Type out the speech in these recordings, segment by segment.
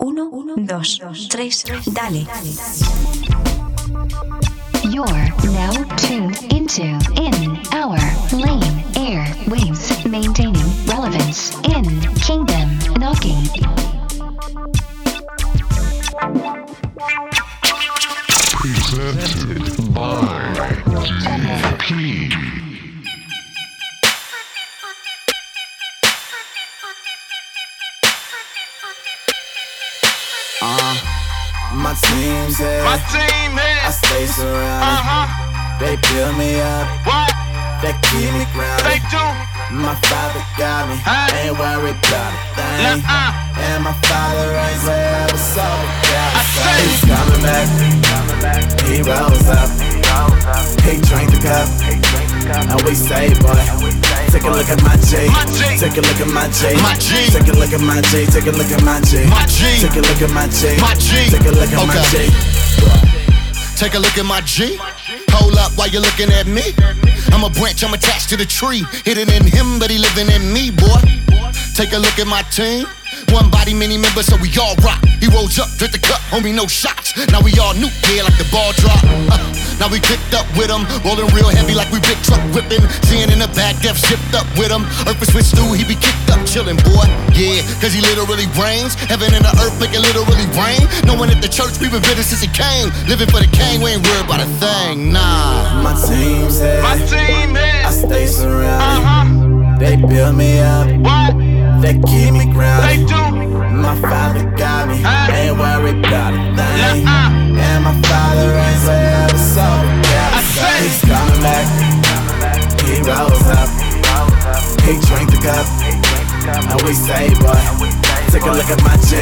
Uno, dos, tres, dale. You're now tuned into In Our Lane Air Waves, maintaining relevance in Kingdom Knocking. Presented by DP. My team is. I stay surrounded. Uh huh. They build me up. What They keep me grounded. they do? My father got me. Huh? Ain't worried about a thing. Nuh-uh. And my father ain't ever saw the guy. I say- He's coming back. He rolls up. He drank the cup. And we say, boy. Take a look at my G. Take a look at my G. Take a look at my G. Take a look at my G. Take a look at my G. Take a look at my Okay. Take a look at my G. Hold up while you're looking at me. I'm a branch, I'm attached to the tree. Hidden in him, but he living in me, boy. Take a look at my team. One body, many members, so we all rock. He rolls up, drink the cup, homie, no shots. Now we all new, yeah, like the ball drop. Uh, now we picked up with him, rolling real heavy like we big truck whipping. Seeing in the back, death shipped up with him. Earth was switched through, he be kicked up, chillin', boy. Yeah, cause he literally reigns. Heaven and the earth make it literally rain. Knowing at the church, we been bitter since he came. Living for the king, we ain't worried about a thing, nah. My team's here. My team I is. stay surrounded. Uh-huh. They build me up. What They keep me grounded. they do? My father got me. Huh? Ain't worried about a thing. Nuh-uh. And my father ain't ever saw the guy. Say- He's coming back. He rolls up. He drink the cup. And we say, boy. Take a look at my G.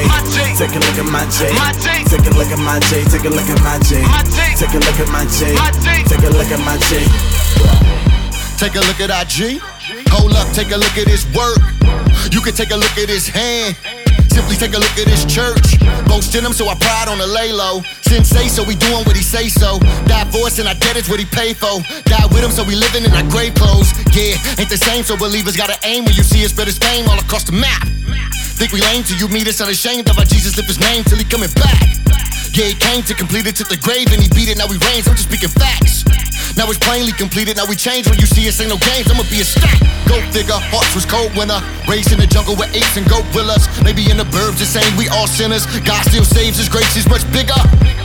Take a look at my G. Take a look at my G. Take a look at my G. Take a look at my G. Take a look at my G. Take a look at our G. Hold up, take a look at his work. You can take a look at his hand. Simply take a look at his church. Boasting him, so I pride on the lay low. Sensei, so we doing what he say so. Die for us, and I debt is what he pay for. Die with him, so we living in our grave clothes. Yeah, ain't the same, so believers gotta aim when you see us spread his fame all across the map. Think we lame till you meet us unashamed of our Jesus lift his name till he coming back. Yeah, he came to complete it to the grave and he beat it. Now he reigns. I'm just speaking facts. Now it's plainly completed. Now we change when you see us ain't no games. I'ma be a stack. Go figure. Hearts was cold winter. Raised in the jungle with apes and gorillas. Maybe in the burbs the same. We all sinners. God still saves. His grace is much bigger.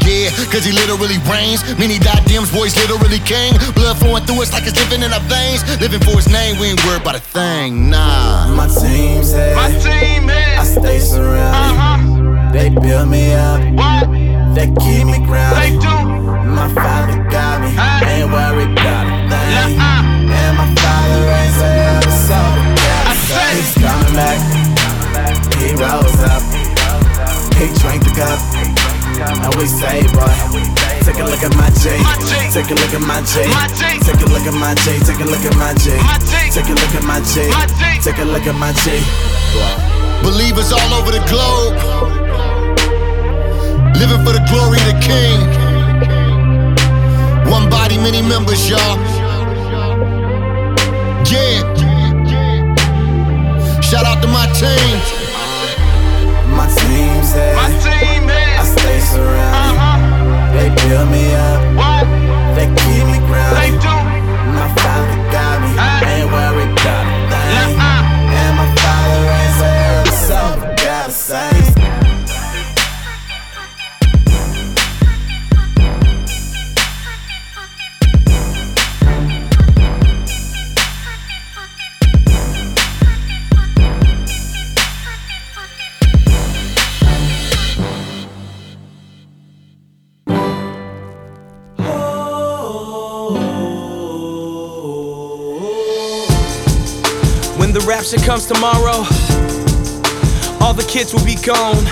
Yeah, cause he literally reigns. Many diadems, boys literally king. Blood flowing through us like it's living in our veins. Living for his name. We ain't worried about a thing. Nah. My team's here. My team I is. stay surrounded. Uh-huh. They build me up. What They keep me ground. they do? My father got me. Huh? Ain't worried about a thing. Nuh-uh. And my father ain't ever saw the guy. I He's coming back. He rolls up. He drank the cup. And we say, boy. Take a look at my G. My G. Take a look at my G. My G. Take a look at my G. Take a look at my G. My G. Take a look at my G. My G. Take a look at my G. Believers all over the globe. Living for the glory of the King. One body, many members, y'all. Yeah. Shout out to my team. My team's here. My team I stay surrounded. Uh-huh. They build me up. What They keep me they grounded. do? Rapture comes tomorrow, all the kids will be gone.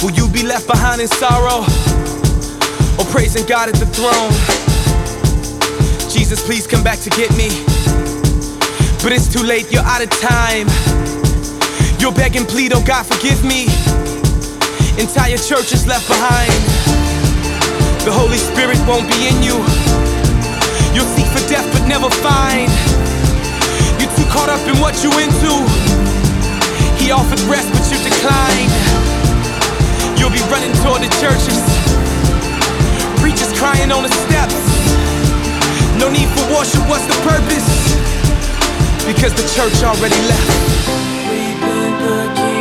Will you be left behind in sorrow oh, or praising God at the throne? Jesus, please come back to get me. But it's too late, you're out of time. You're begging, plead, oh God, forgive me. Entire church is left behind. The Holy Spirit won't be in you. You'll seek for death but never find. Caught up in what you into. He offered rest, but you declined. You'll be running toward the churches. Preachers crying on the steps. No need for worship, what's the purpose? Because the church already left. We've been looking.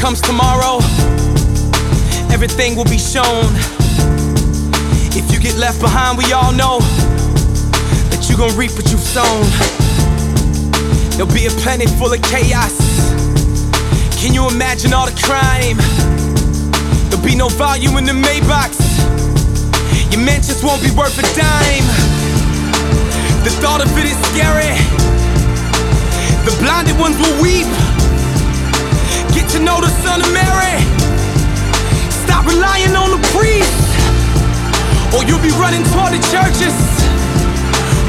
Comes tomorrow, everything will be shown. If you get left behind, we all know that you're gonna reap what you've sown. There'll be a planet full of chaos. Can you imagine all the crime? There'll be no value in the Maybachs. Your mansions won't be worth a dime. The thought of it is scary. The blinded ones will weep. Get to know the Son of Mary. Stop relying on the priest, or you'll be running toward the churches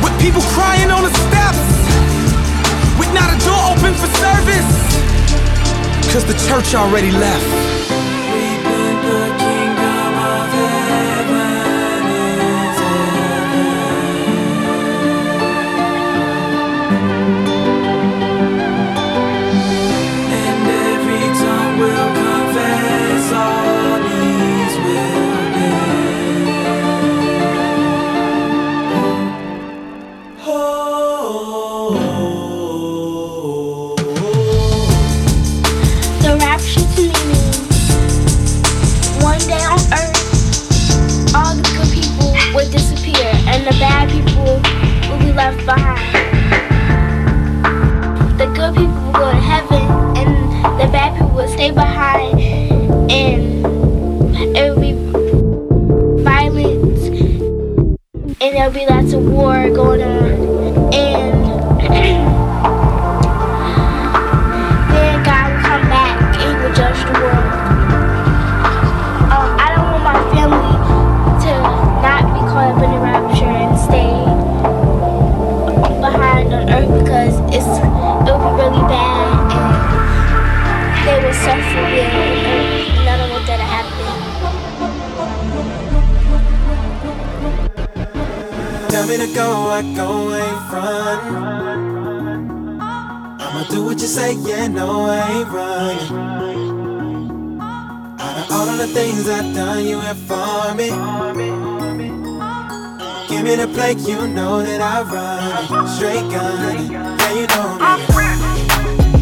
with people crying on the steps, with not a door open for service. Cause the church already left. The bad people will be left behind. The good people will go to heaven and the bad people will stay behind Plate, you know that I run it. Straight gun, yeah, you know me.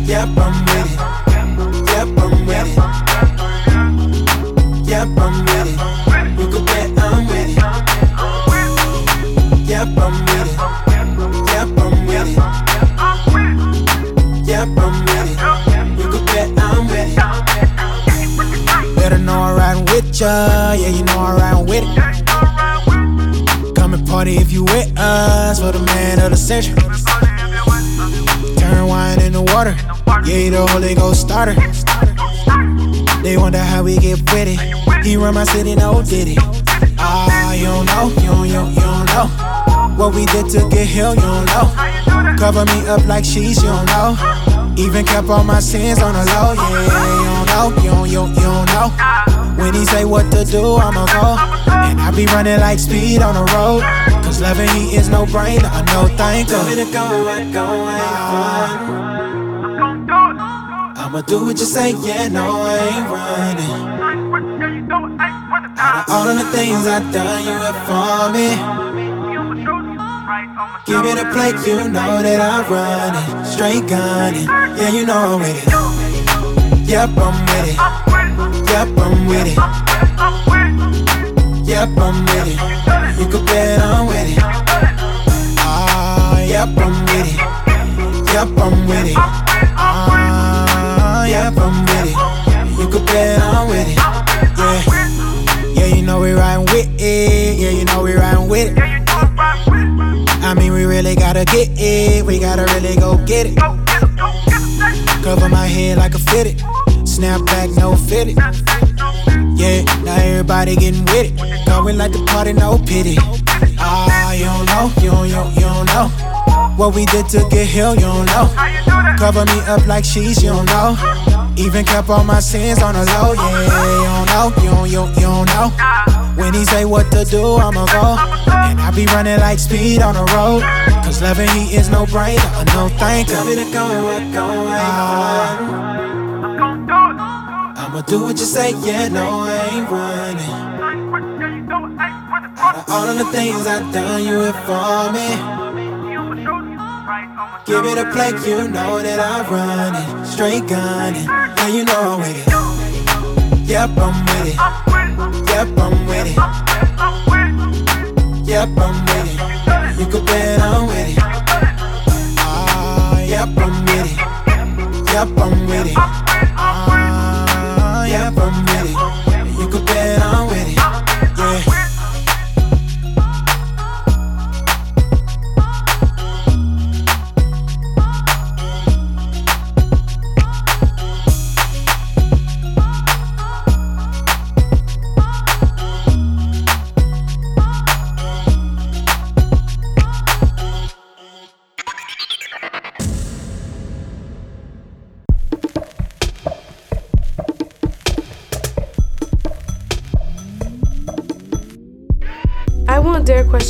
Yep, I'm with it. Yep, I'm with it. Yep, I'm with it. You could bet I'm with it. Yep, I'm with it. Yep, I'm with it. Yep, I'm with it. You could bet I'm with it. Better know I'm riding with ya. Yeah, you know I'm riding with it. Party if you with us. For the man of the century. Turn wine into water. Yeah, the Holy Ghost starter. They wonder how we get with it. He run my city, no did it. Ah, you don't know, you don't, you don't, you don't know. What we did to get here, you don't know. Cover me up like sheets, you don't know. Even kept all my sins on the low, yeah. You don't know, you don't, you don't, you don't know. When he say what to do, I'ma go. And I be running like speed on the road. Cause loving he is no brainer, I know thank God. Tell me to go, I go, I I'ma do what you say, yeah, no, I ain't running. Out of all of the things I've done, you have for me. Give me the plate, you know that I run it. Straight gunning, yeah, you know I'm with it. Yep, I'm with it. Yep, I'm with it. Yep, I'm with it. You could bet I'm with it. Ah, yep, I'm with it. Yep, I'm with it. Ah, yep, I'm with it. You could bet I'm with it. Yeah, yeah, you know we riding with it. Yeah, you know we riding with it. I mean, we really gotta get it. We gotta really go get it. Cover my head like a fitted. Snap back, no fitted. Yeah, now everybody getting with it. Going like the party, no pity. Ah, you don't know, you don't, you don't, you don't know. What we did to get here, you don't know. Cover me up like she's, you don't know. Even kept all my sins on the low, yeah. You don't know, you don't, you don't, you don't know. When he say what to do, I'ma go. And I be running like speed on the road. Cause loving he is no brainer, no thanker. Tell me to go and what going I'ma do what you say, yeah, no, I ain't running. Of all of the things I've done, you have for me. Give it a play, you know that I run it. Straight gunning, now you know I'm with it. Yep, I'm with it. Yep, I'm with it. Yep, I'm with it. You could bet I'm with it. Ah, yep, I'm with it. Yep, I'm with it. Ah, yep, I'm with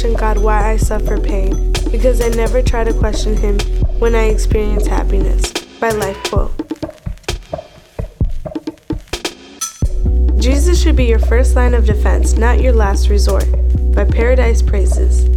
question God why I suffer pain, because I never try to question Him when I experience happiness. By Life Quote. Jesus should be your first line of defense, not your last resort. By Paradise Praises.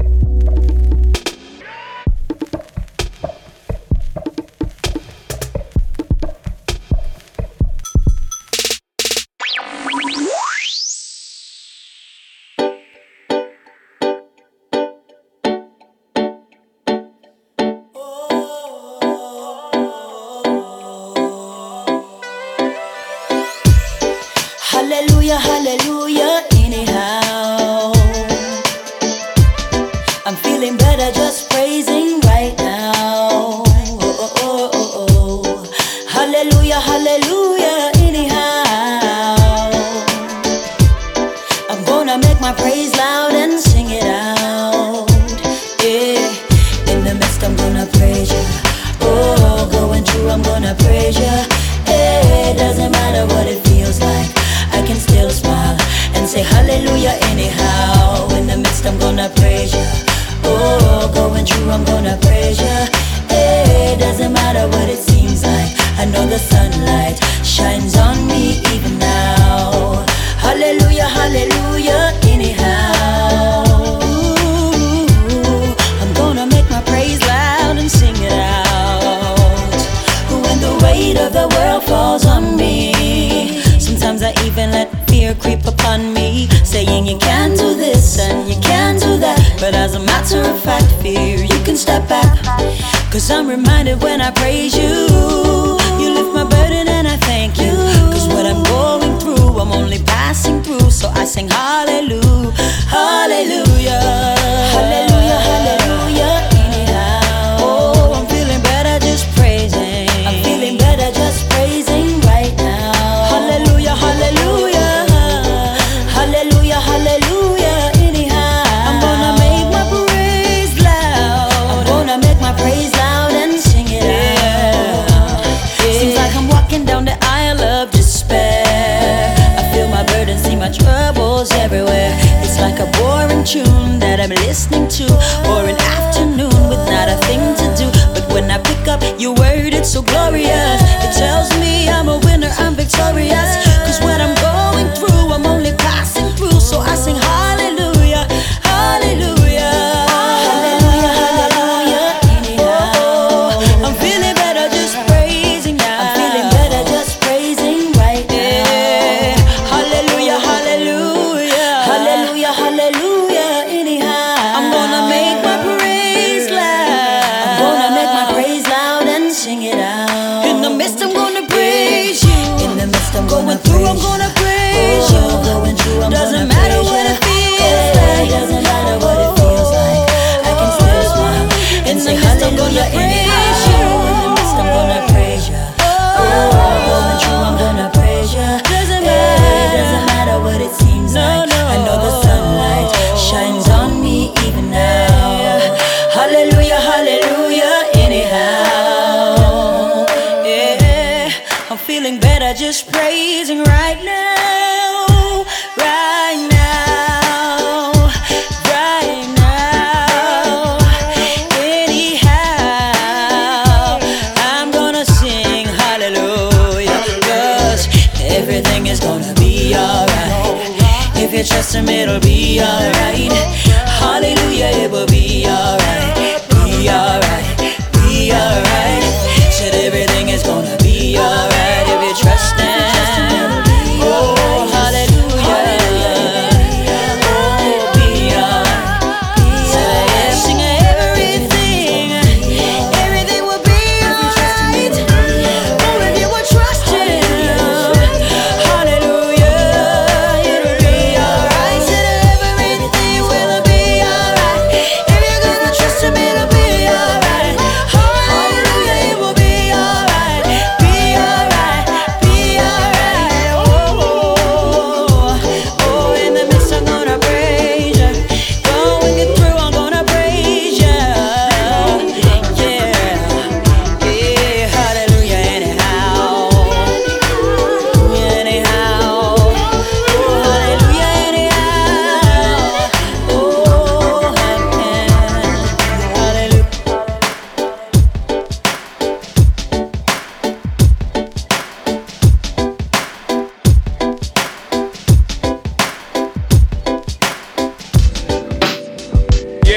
Him, it'll be alright.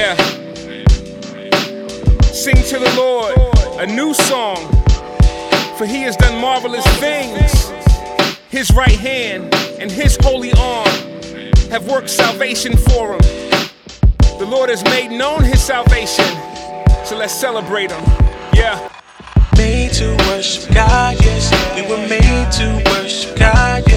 Yeah. Sing to the Lord a new song, for he has done marvelous things. His right hand and his holy arm have worked salvation for him. The Lord has made known his salvation, so let's celebrate him. Yeah. Made to worship God, yes. We were made to worship God, yes.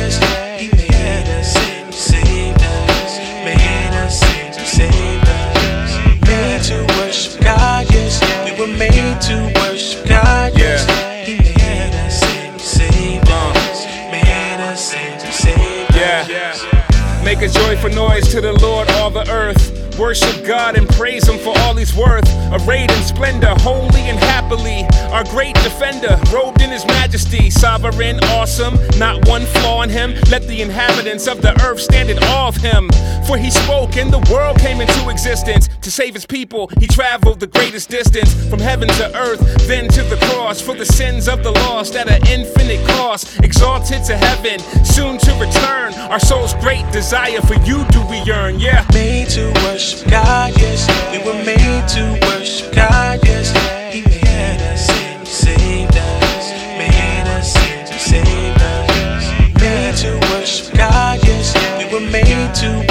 Make a joyful noise to the Lord, all the earth. Worship God and praise Him for all He's worth. Arrayed in splendor, holy and happily. Our great defender, robed in His majesty. Sovereign, awesome, not one flaw in Him. Let the inhabitants of the earth stand in awe of Him. For He spoke and the world came into existence. To save His people, He traveled the greatest distance. From heaven to earth, then to the cross. For the sins of the lost at an infinite cost. Exalted to heaven, soon to return. Our soul's great desire for you do we yearn, yeah. Made to worship God, yes. We were made to worship God, yes. He made us and saved us. Made us and saved us. Made to worship God, yes. We were made to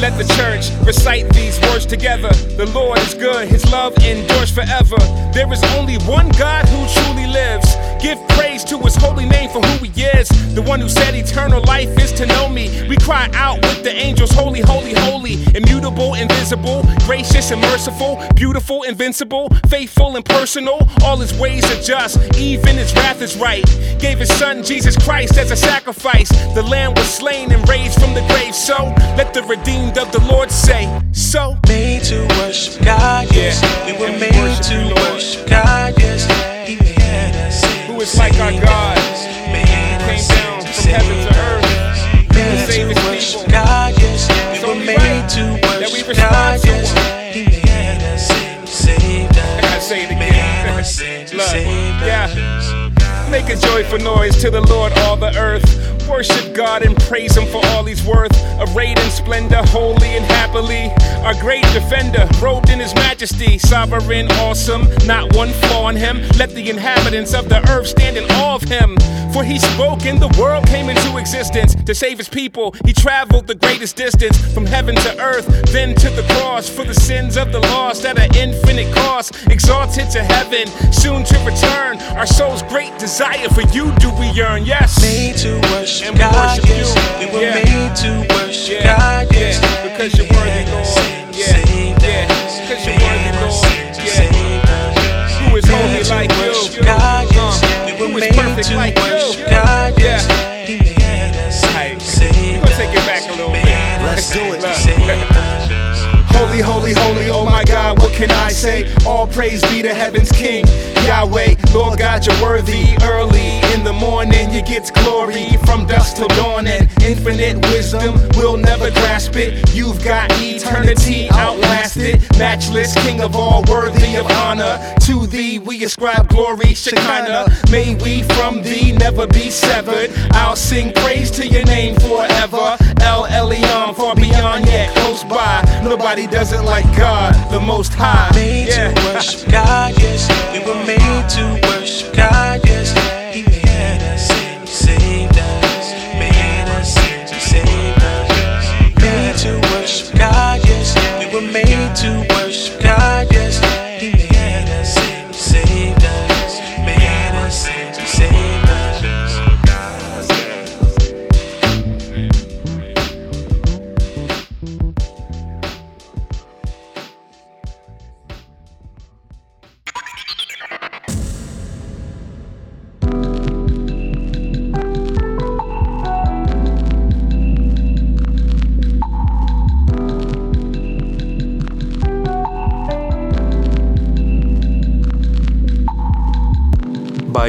Let the church recite these words together. The Lord is good, His love endures forever. There is only one God who truly lives. Give praise to His holy name for who He is. The one who said eternal life is to know me. We cry out with the angels, holy, holy, holy, immutable, invisible, gracious and merciful, beautiful, invincible, faithful and personal. All His ways are just, even His wrath is right. Gave His Son Jesus Christ as a sacrifice. The Lamb was slain and raised from the grave. So let the redeemed of the Lord say, So. Made to worship God, yes. We were made worship to Lord. worship God, yes. He made us Who is like our God? Made Came down from heaven to earth. Made to save to worship people. God, yes. We were made right to worship God, yes. He made us saved us. I say it Made again. us saved yeah. us. Make a joyful noise to the Lord, all the earth. Worship God and praise Him for all He's worth. Arrayed in splendor, holy and happily. Our great defender, robed in His majesty. Sovereign, awesome, not one flaw in Him. Let the inhabitants of the earth stand in awe of Him. For He spoke and the world came into existence. To save His people, He traveled the greatest distance. From heaven to earth, then to the cross. For the sins of the lost at an infinite cost. Exalted to heaven, soon to return. Our soul's great desire for you do we yearn, yes. Made to worship And we God, worship yes. you. We were Yeah. made to worship Yeah, God, yeah, because you're worthy, Lord. Yeah, yeah, because you're worthy, Lord. Yeah, who is holy like you? God. Uh, who is perfect like you? Yeah. He made us Hey, and saved we're gonna take it back a little bit. Let's do it. Look. Saved us. Holy, holy, holy, can I say? All praise be to heaven's King, Yahweh, Lord God, you're worthy. Early in the morning, you get glory from dusk till dawn, and infinite wisdom will never grasp it. You've got eternity outlasted, matchless, king of all, worthy of honor. To thee we ascribe glory, Shekinah. May we from thee never be severed. I'll sing praise to your name forever. El Elyon, far beyond yet close by. Nobody does it like God, the Most High. Made Yeah. to worship God, yes. We were made to worship God, yes.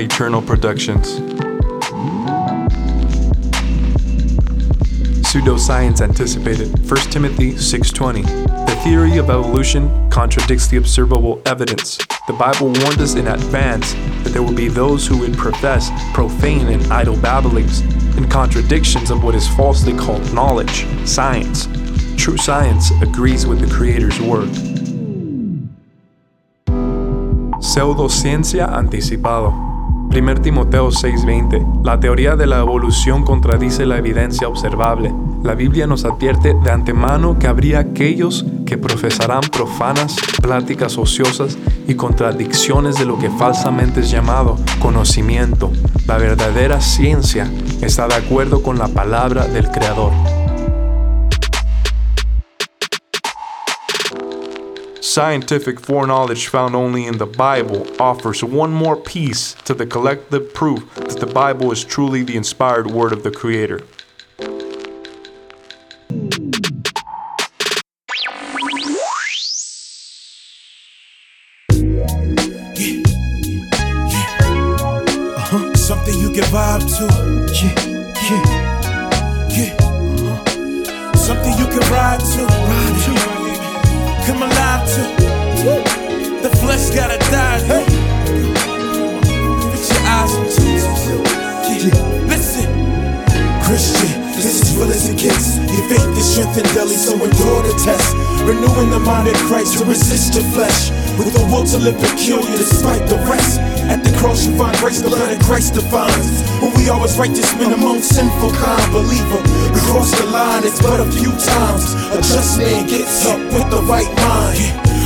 Eternal Productions. Pseudoscience anticipated 1 Timothy 6:20. The theory of evolution contradicts the observable evidence. The Bible warned us in advance that there would be those who would profess profane and idle babblings and contradictions of what is falsely called knowledge, science. True science agrees with the Creator's word. Pseudociencia anticipado. 1 Timoteo 6:20. La teoría de la evolución contradice la evidencia observable. La Biblia nos advierte de antemano que habría aquellos que profesarán profanas pláticas ociosas y contradicciones de lo que falsamente es llamado conocimiento. La verdadera ciencia está de acuerdo con la palabra del Creador. Scientific foreknowledge found only in the Bible offers one more piece to the collective proof that the Bible is truly the inspired word of the Creator. Uh-huh. Something you can vibe to. Strengthened daily, so endure the test. Renewing the mind of Christ to resist the flesh. With the will to live peculiar despite the rest. At the cross you find grace, the blood of Christ defines. When we always righteous men among sinful kind believer. We cross the line, it's but a few times. A just man gets up with the right mind.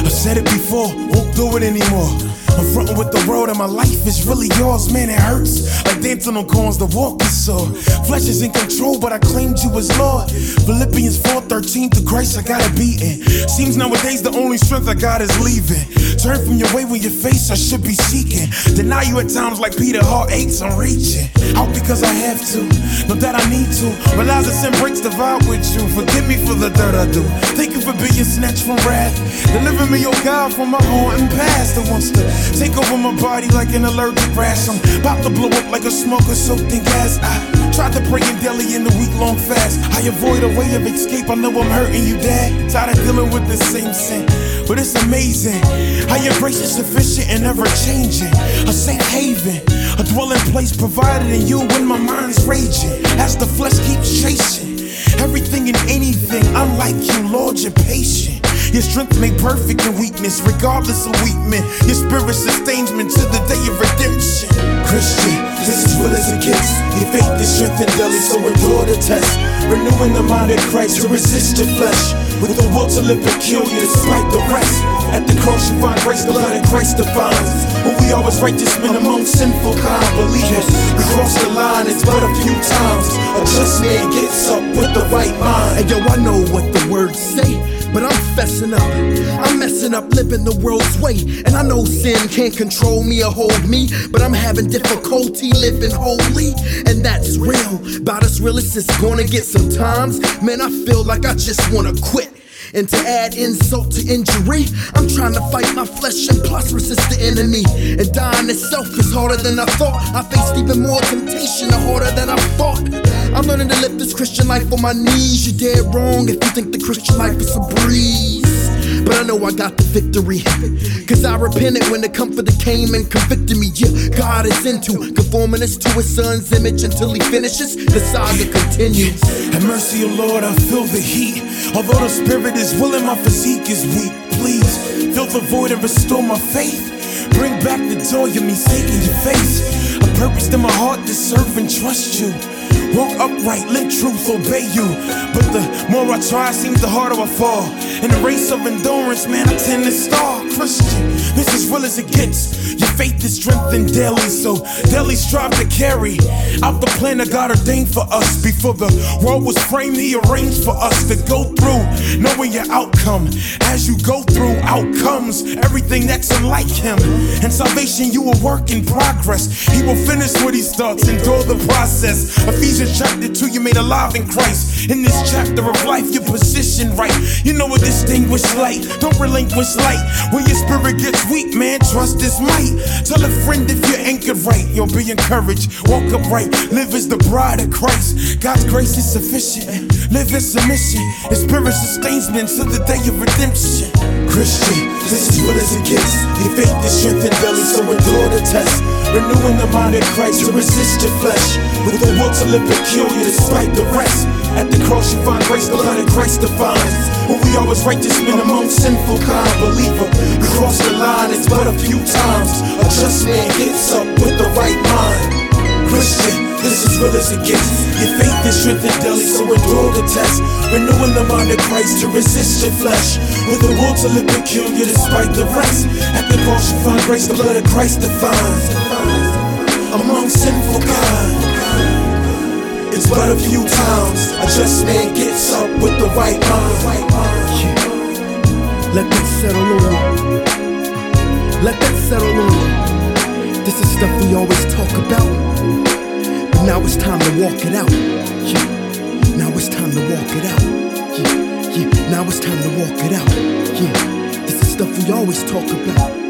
I've said it before, won't do it anymore. I'm frontin' with the world and my life is really yours, man. It hurts like dancing on corns. The walk is sore. Flesh is in control, but I claimed you as Lord. Philippians 4:13 through Christ, I gotta be in. Seems nowadays the only strength I got is leaving. Turn from your way when your face I should be seeking. Deny you at times like Peter, heart aches, I'm reaching out because I have to. Know that I need to. Realize that sin breaks the vibe with you. Forgive me for the dirt I do. Thank you for being snatched from wrath. Deliver me, oh God, from my haunting past that wants to take over my body like an allergic rash. I'm about to blow up like a smoker soaked in gas. I tried to pray in Delhi in the week long fast. I avoid a way of escape. I know I'm hurting you, Dad. Tired of dealing with the same sin. But it's amazing how your grace is sufficient and ever changing. A safe haven, a dwelling place provided in you when my mind's raging. As the flesh keeps chasing everything and anything, unlike you, Lord, you're patient. Your strength made perfect in weakness, regardless of weak men. Your spirit sustains me to the day of redemption. Christian, this is real as it gets. Your faith is strengthened daily, so endure the test. Renewing the mind of Christ to resist the flesh. With the will to live peculiar despite the rest. At the cross you find grace, the blood of Christ defines. When we always righteous men among sinful kind believers. Cross the line, it's but a few times. A just man gets up with the right mind. And yo, I know what the words say. But I'm fessing up. I'm messing up living the world's way. And I know sin can't control me or hold me. But I'm having difficulty living holy. And that's real. About as real as it's gonna get sometimes. Man, I feel like I just wanna quit. And to add insult to injury, I'm trying to fight my flesh and plus resist the enemy. And dying itself is harder than I thought. I faced even more temptation, harder than I fought. I'm learning to live this Christian life on my knees. You're dead wrong if you think the Christian life is a breeze. But I know I got the victory. Cause I repented when the comforter came and convicted me. Yeah, God is into conforming us to his son's image until he finishes. The saga continues. Have mercy, O Lord, I feel the heat. Although the spirit is willing, my physique is weak. Please fill the void and restore my faith. Bring back the joy of me seeking your face. A purpose in my heart to serve and trust you. Walk upright, live truth, obey you. But the more I try, seems the harder I fall. In the race of endurance, man, I tend to stall. Christian, this is real as it gets. Your faith is strengthened daily, so daily strive to carry out the plan that God ordained for us. Before the world was framed, He arranged for us to go through, knowing your outcome. As you go through outcomes, everything that's unlike Him. And salvation, you a work in progress. He will finish what He starts, endure the process. Ephesians chapter 2, you made alive in Christ. In this chapter of life, your position right. You know what distinguished light. Don't relinquish light. When your spirit gets weak, man, trust His might. Tell a friend if you're anchored right, you'll be encouraged. Walk upright, live as the bride of Christ. God's grace is sufficient. Live in submission. His spirit sustains me until the day of redemption. Christian, this is what as it gets. Your faith is strengthened daily, so endure the test. Renewing the mind of Christ to resist your flesh. With the will to live peculiar despite the rest. At the cross you find grace, the blood of Christ defines. Who we always righteous men among sinful kind believer. We cross the line, it's but a few times. A just man gets up with the right mind. Christian, this is real as it gets. Your faith is strengthened daily, so endure the test. Renewing the mind of Christ to resist your flesh. With the will to live peculiar despite the rest. At the cross you find grace, the blood of Christ defines. Among sinful kind. It's but a few times a just man gets up with the right mind. Yeah. Let that settle on. Let that settle on. This is stuff we always talk about. But now it's time to walk it out. Yeah. Now it's time to walk it out. Yeah. Yeah. Now it's time to walk it out. Yeah. This is stuff we always talk about.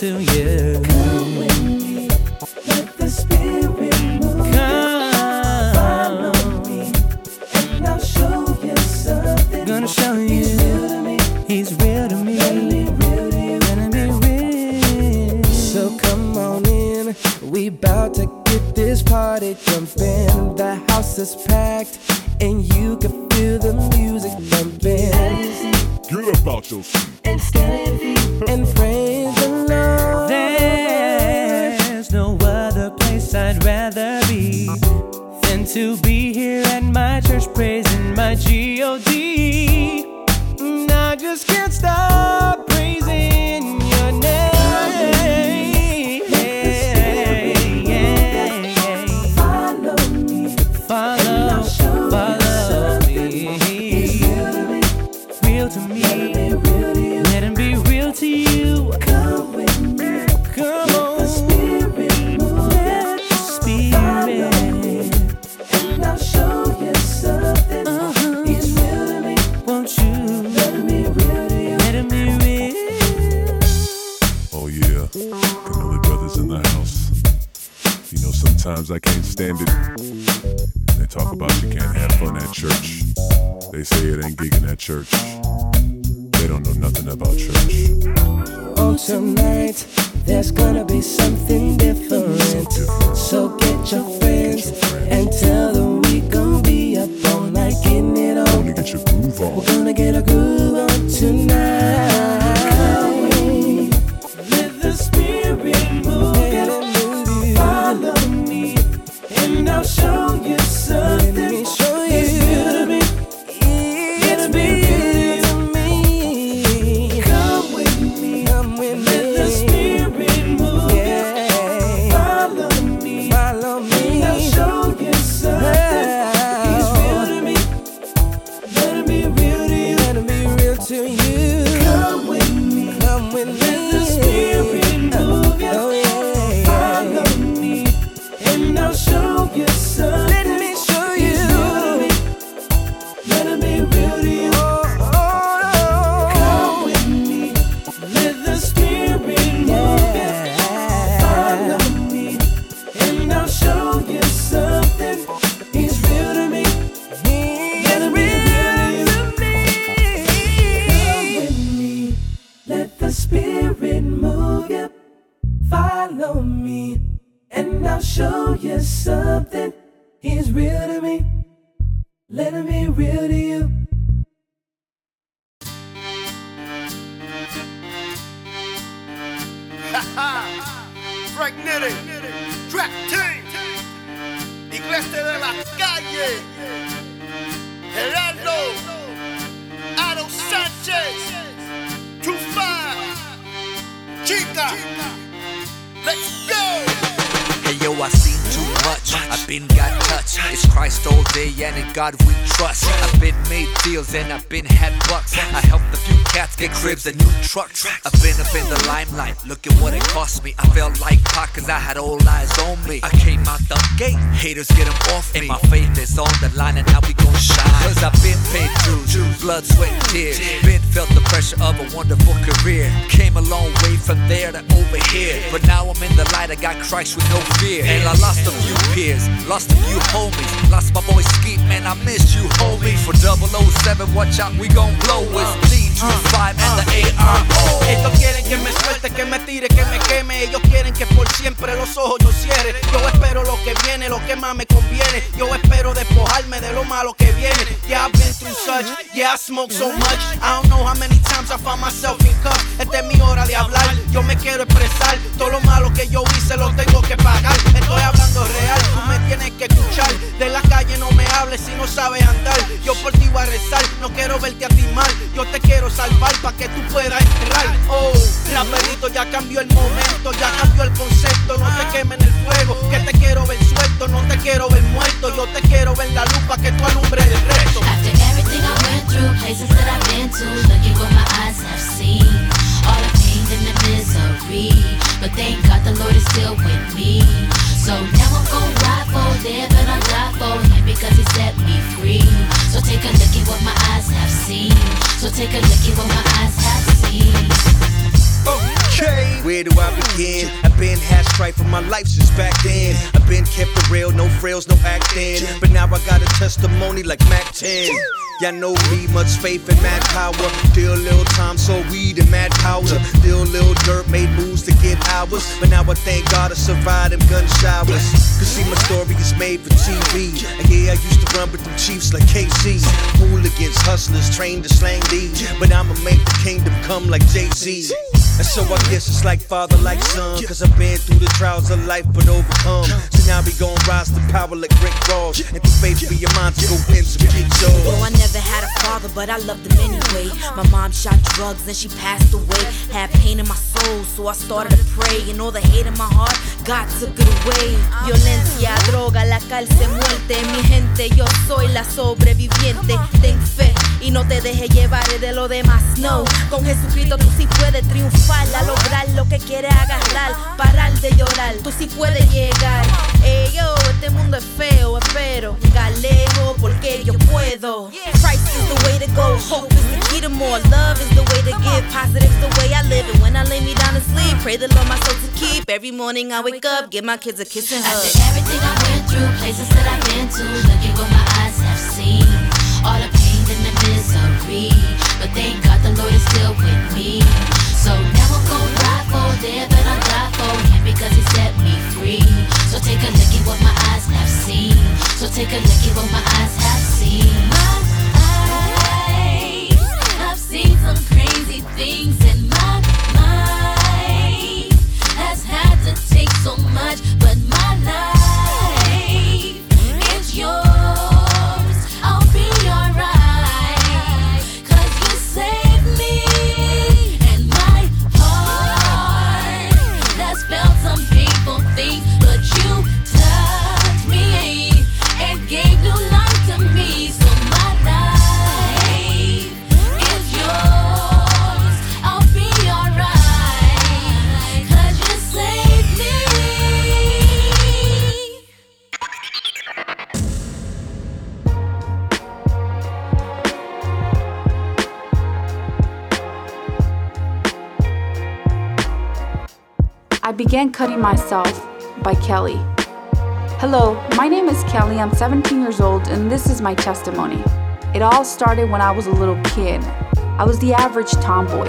To you. And. I've been up in the limelight. Look at what it cost me. I felt like Pac cause I had all eyes on me. I came out the gate. Haters get them off me. And my faith is on the line and now we gon' shine. Cause I've been paid dues. Blood, sweat, and tears. Been felt the pressure of a wonderful career. Came a long way from there to over here. But now I'm in the light. I got Christ with no fear. And I lost a few peers, lost a few homies, lost my boy Skeet, man, I missed you, homie. For 007, watch out, we gon' blow with Lee, True 5, and the. Ellos quieren que me suelte, que me tire, que me queme. Ellos quieren que por siempre los ojos yo cierre. Yo espero lo que viene, lo que más me conviene. Yo espero despojarme de lo malo que viene. Yeah, I've been through such. Yeah, I smoke so much. I don't know how many times I found myself in cuffs. Esta es mi hora de hablar. Yo me quiero expresar. Todo lo malo que yo hice lo tengo que pagar. Estoy hablando real, tú me tienes que escuchar. De la calle no me hables si no sabes andar. Yo por ti voy a rezar, no quiero verte a ti mal. Yo te quiero salvar para que tú puedas entrar. Oh, raperito, ya cambió el momento, ya cambió el concepto. No te quemes en el fuego, que te quiero ver suelto, no te quiero ver muerto. Yo te quiero ver la luz para que tú alumbres el resto. After everything I went through, places that I've been to, look at what my eyes have seen. All and the misery. But thank God the Lord is still with me. So now I'm gonna ride for, live and I'll die for him because he set me free. So take a look at what my eyes have seen. So take a look at what my eyes have seen. Okay, where do I begin? I've been had strife for my life since back then. I've been kept it real, no frills, no acting. But now I got a testimony like Mac 10. Y'all know me, much faith and mad power. Deal little time, so weed and mad powder. Deal little dirt, made moves to get hours. But now I thank God I survived them gun showers. Cause see, my story is made for TV. And yeah, I used to run with them chiefs like KC. Hooligans, hustlers, trained to slang these. But I'ma make the kingdom come like Jay Z. And so I guess it's like father, like son. Cause I've been through the trials of life, but overcome. So now we gon' rise to power like Rick Ross. And through faith for your mind to go some big Well, I never had a father, but I loved him anyway. My mom shot drugs and she passed away. Had pain in my soul, so I started to pray. And all the hate in my heart, God took it away. Violencia, droga, la cárcel, muerte. Mi gente, yo soy la sobreviviente. Ten fe y no te dejes llevar de lo demás. No, con Jesucristo tú sí puedes triunfar, a lograr lo que quieres agarrar, parar de llorar. Tú sí puedes llegar. Ey, yo, este mundo es feo, espero. Galejo, porque yo puedo. Christ is the way to go, hope is the freedom more. Love is the way to give, positive's the way I live. And when I lay me down to sleep, pray the Lord my soul to keep. Every morning I wake up, give my kids a kiss and hug. After everything I went through, places that I've been to, look at what my eyes have seen. All the pain and the misery. But thank God the Lord is still with me. So never go ride for there, but I'll die for him because he set me free. So take a look at what my eyes have seen. So take a look at what my eyes have seen. My eyes have seen some crazy things so much, but my life Cutting myself by Kelly. Hello, my name is Kelly. I'm 17 years old, and this is my testimony. It all started when I was a little kid. I was the average tomboy,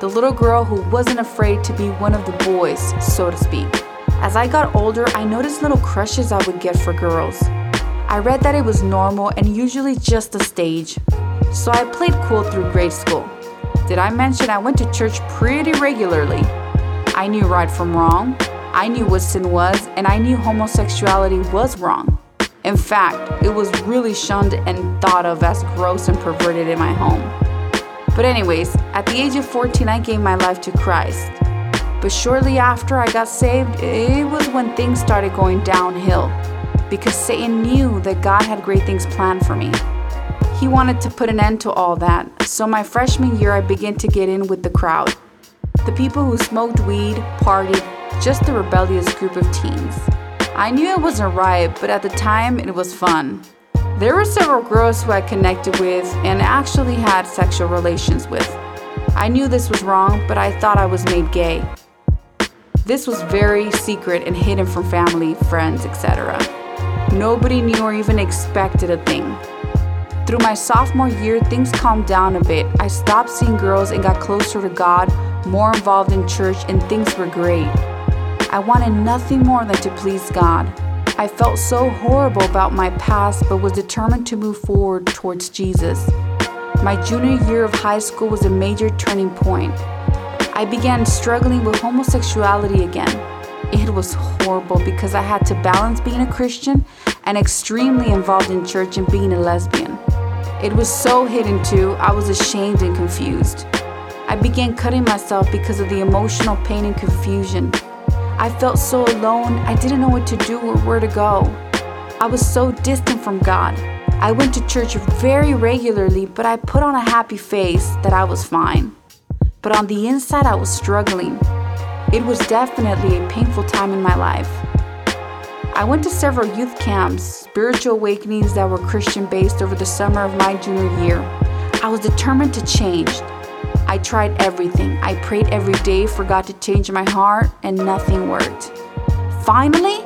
the little girl who wasn't afraid to be one of the boys, so to speak. As I got older, I noticed little crushes I would get for girls. I read that it was normal and usually just a stage, so I played cool through grade school. Did I mention I went to church pretty regularly? I knew right from wrong. I knew what sin was, and I knew homosexuality was wrong. In fact, it was really shunned and thought of as gross and perverted in my home. But, anyways, at the age of 14, I gave my life to Christ. But shortly after I got saved, it was when things started going downhill because Satan knew that God had great things planned for me. He wanted to put an end to all that, so my freshman year I began to get in with the crowd. The people who smoked weed, partied, just a rebellious group of teens. I knew it wasn't right, but at the time it was fun. There were several girls who I connected with and actually had sexual relations with. I knew this was wrong, but I thought I was made gay. This was very secret and hidden from family, friends, etc. Nobody knew or even expected a thing. Through my sophomore year, things calmed down a bit. I stopped seeing girls and got closer to God, more involved in church, and things were great. I wanted nothing more than to please God. I felt so horrible about my past, but was determined to move forward towards Jesus. My junior year of high school was a major turning point. I began struggling with homosexuality again. It was horrible because I had to balance being a Christian and extremely involved in church and being a lesbian. It was so hidden too, I was ashamed and confused. I began cutting myself because of the emotional pain and confusion. I felt so alone, I didn't know what to do or where to go. I was so distant from God. I went to church very regularly, but I put on a happy face that I was fine. But on the inside, I was struggling. It was definitely a painful time in my life. I went to several youth camps, spiritual awakenings that were Christian based over the summer of my junior year. I was determined to change. I tried everything. I prayed every day for God to change my heart, and nothing worked. Finally,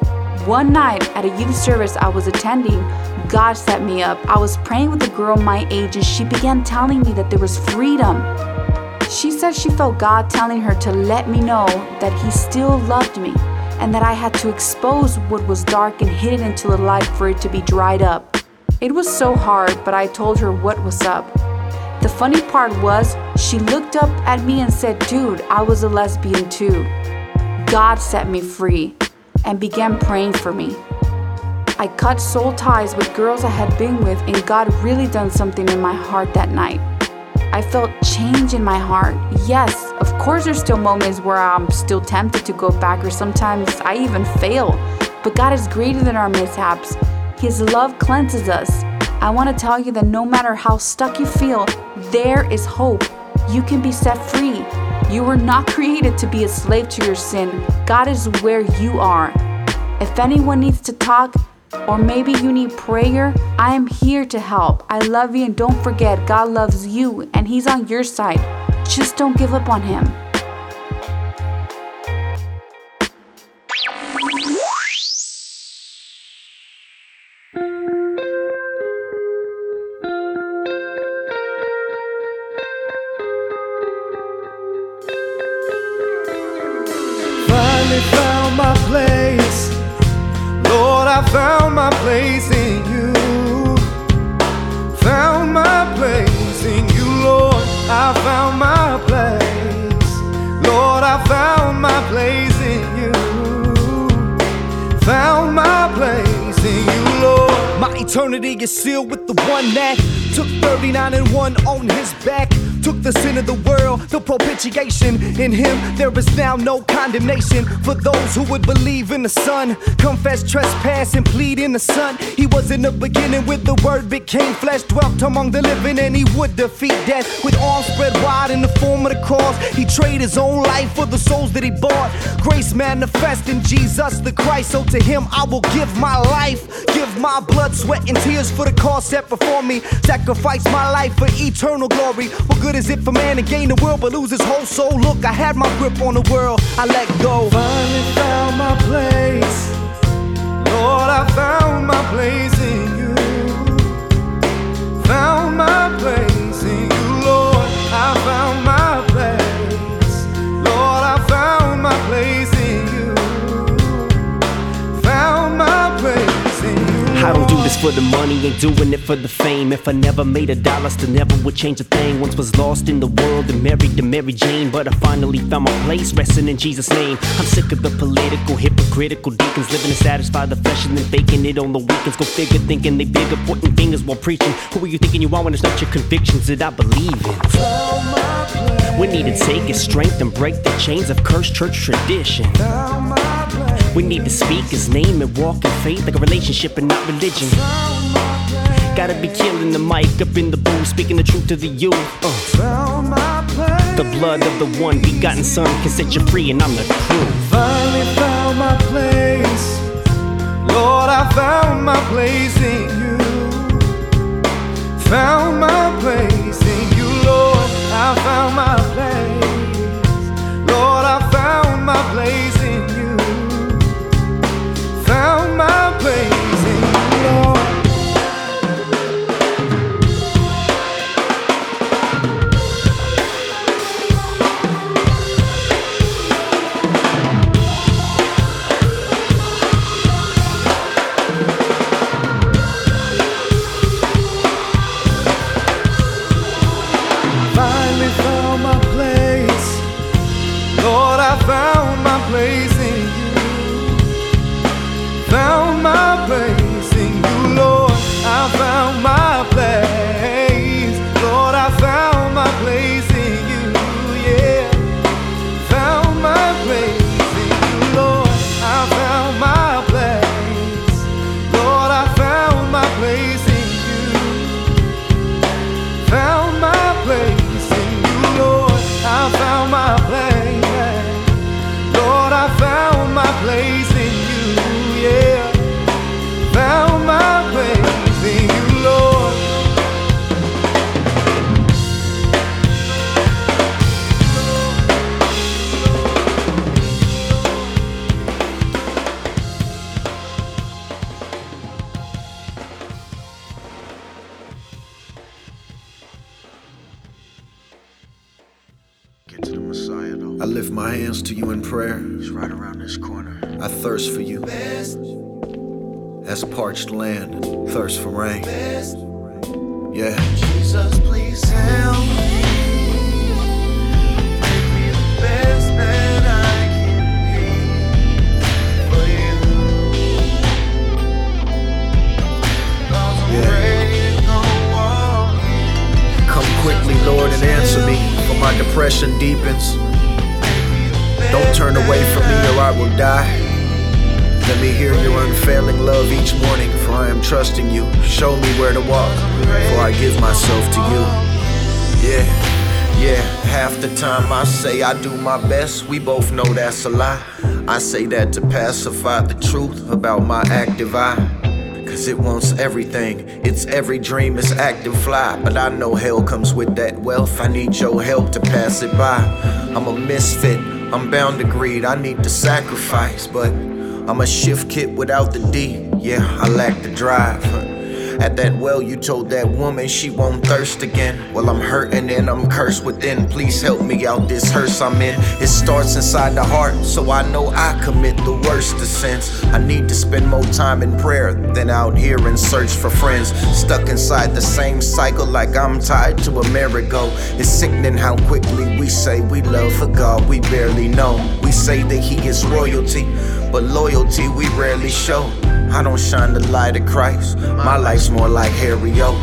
one night at a youth service I was attending, God set me up. I was praying with a girl my age, and she began telling me that there was freedom. She said she felt God telling her to let me know that He still loved me and that I had to expose what was dark and hidden into the light for it to be dried up. It was so hard, but I told her what was up. The funny part was, she looked up at me and said, Dude, I was a lesbian too. God set me free and began praying for me. I cut soul ties with girls I had been with, and God really done something in my heart that night. I felt change in my heart. Yes, of course, there's still moments where I'm still tempted to go back, or sometimes I even fail. But God is greater than our mishaps. His love cleanses us. I want to tell you that no matter how stuck you feel, there is hope. You can be set free. You were not created to be a slave to your sin. God is where you are. If anyone needs to talk, Or maybe you need prayer. I am here to help. I love you, and don't forget, God loves you, and He's on your side. Just don't give up on Him. Found my place in you. Found my place in you, Lord. I found my place. Lord, I found my place in you. Found my place in you, Lord. My eternity is sealed with the one that took 39 and 1 on his back. Took the sin of the world, the propitiation. In him, there is now no condemnation for those who would believe in the Son, confess trespass, and plead in the Son. He was in the beginning with the Word, became flesh, dwelt among the living, and he would defeat death with arms spread wide in the form of the cross. He traded his own life for the souls that he bought. Grace manifest in Jesus the Christ, so to him I will give my life, give my blood, sweat, and tears for the cause set before me. Sacrifice my life for eternal glory. What good is it for man to gain the world but lose his whole soul? Look, I had my grip on the world, I let go. Finally found my place. Lord, I found my place in you. Found my place in you, Lord. I found my For the money, ain't doing it for the fame. If I never made a dollar, still never would change a thing. Once was lost in the world and married to Mary Jane, but I finally found my place, resting in Jesus' name. I'm sick of the political, hypocritical deacons living to satisfy the flesh and then faking it on the weekends. Go figure, thinking they bigger, pointing fingers while preaching. Who are you thinking you are when it's not your convictions that I believe in? We need to take his strength and break the chains of cursed church tradition. We need to speak his name and walk in faith like a relationship and not religion. Gotta be killing the mic up in the booth, speaking the truth to the youth. Uh. The blood of the one begotten son can set you free, and I'm the proof. Finally found my place. Lord, I found my place in you. Found my place in you, Lord. I found my place. Lord, I found my place place my best, we both know that's a lie. I say that to pacify the truth about my active eye. Cause it wants everything. Its every dream is active fly. But I know hell comes with that wealth. I need your help to pass it by. I'm a misfit. I'm bound to greed. I need to sacrifice. But I'm a shift kit without the D. Yeah, I lack the drive. At that well, you told that woman she won't thirst again. Well, I'm hurting and I'm cursed within. Please help me out this hearse I'm in. It starts inside the heart, so I know I commit the worst of sins. I need to spend more time in prayer than out here in search for friends. Stuck inside the same cycle like I'm tied to a merry-go. It's sickening how quickly we say we love for God we barely know. We say that He is royalty, but loyalty we rarely show. I don't shine the light of Christ. My life's more like Harry O.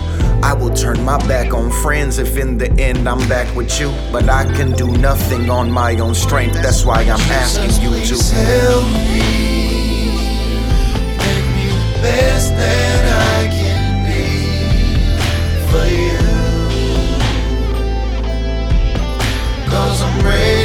I will turn my back on friends if in the end I'm back with you. But I can do nothing on my own strength. That's why I'm asking you to help me. Make me the best that I can be for you. Cause I'm ready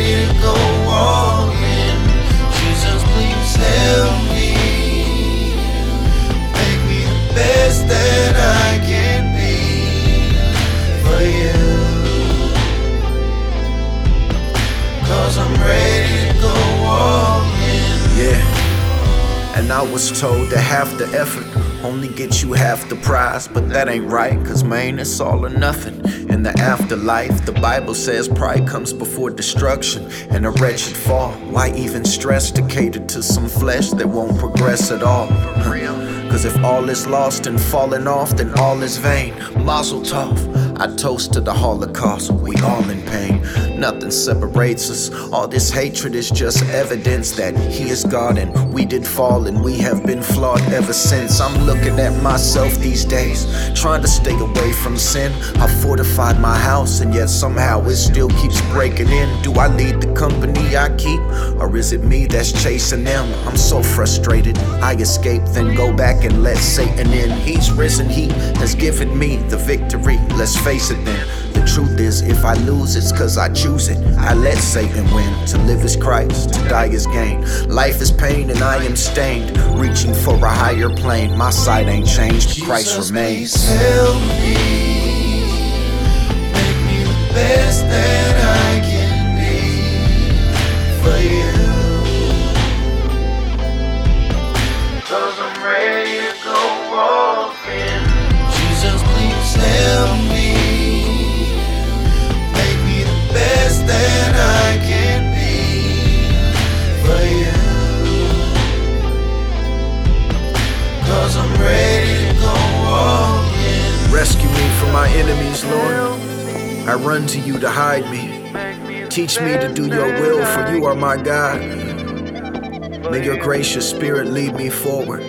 Cause I'm ready to go. Yeah. And I was told that half the effort only gets you half the prize. But that ain't right, cause man, it's all or nothing. In the afterlife, the Bible says pride comes before destruction and a wretched fall. Why even stress to cater to some flesh that won't progress at all? Cause if all is lost and falling off, then all is vain. Mazel tov. I toast to the Holocaust, we all in pain. Nothing separates us. All this hatred is just evidence that He is God and we did fall and we have been flawed ever since. I'm looking at myself these days, trying to stay away from sin. I fortified my house and yet somehow it still keeps breaking in. Do I lead the company I keep or is it me that's chasing them? I'm so frustrated. I escape, then go back and let Satan in. He's risen, He has given me the victory. Let's face it then. The truth is, if I lose, it's cause I choose it. I let Satan win. To live is Christ, to die is gain. Life is pain and I am stained. Reaching for a higher plane. My sight ain't changed, Christ remains. Help me. Make me the best that I Rescue me from my enemies, Lord. I run to you to hide me. Teach me to do your will, for you are my God. May your gracious spirit lead me forward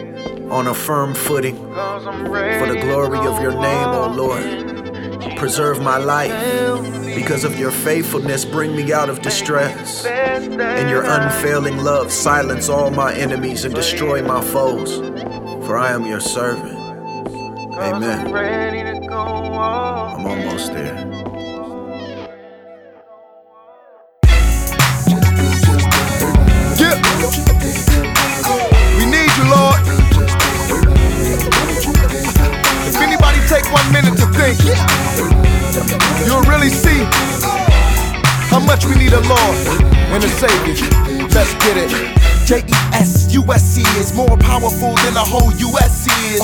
on a firm footing for the glory of your name, O Lord. Preserve my life because of your faithfulness. Bring me out of distress. And your unfailing love silence all my enemies and destroy my foes. For I am your servant. Amen. I'm almost there. Yeah. We need you, Lord. If anybody take one minute to think, you'll really see how much we need a Lord and a Savior. Let's get it. J-E-S-U-S-C is more powerful than the whole U.S. is.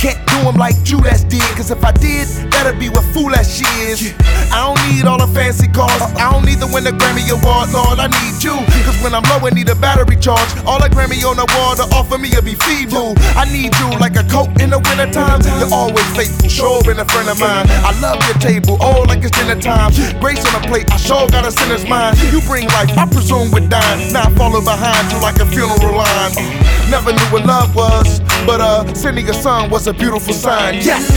Can't do them like Judas did, cause if I did, that'd be what fool that she is. I don't need all the fancy cars, I don't need to win the Grammy Award, Lord, I need you. Cause when I'm low I need a battery charge, all a Grammy on the wall to offer me a be feeble. I need you like a coat in the wintertime. You're always faithful, sure been a friend of mine. I love your table, oh, like it's dinner time. Grace on a plate, I sure got a sinner's mind. You bring life, I presume with dime. Now I behind you like a funeral line. Never knew what love was, but uh, sending a son was a beautiful sign. Yes.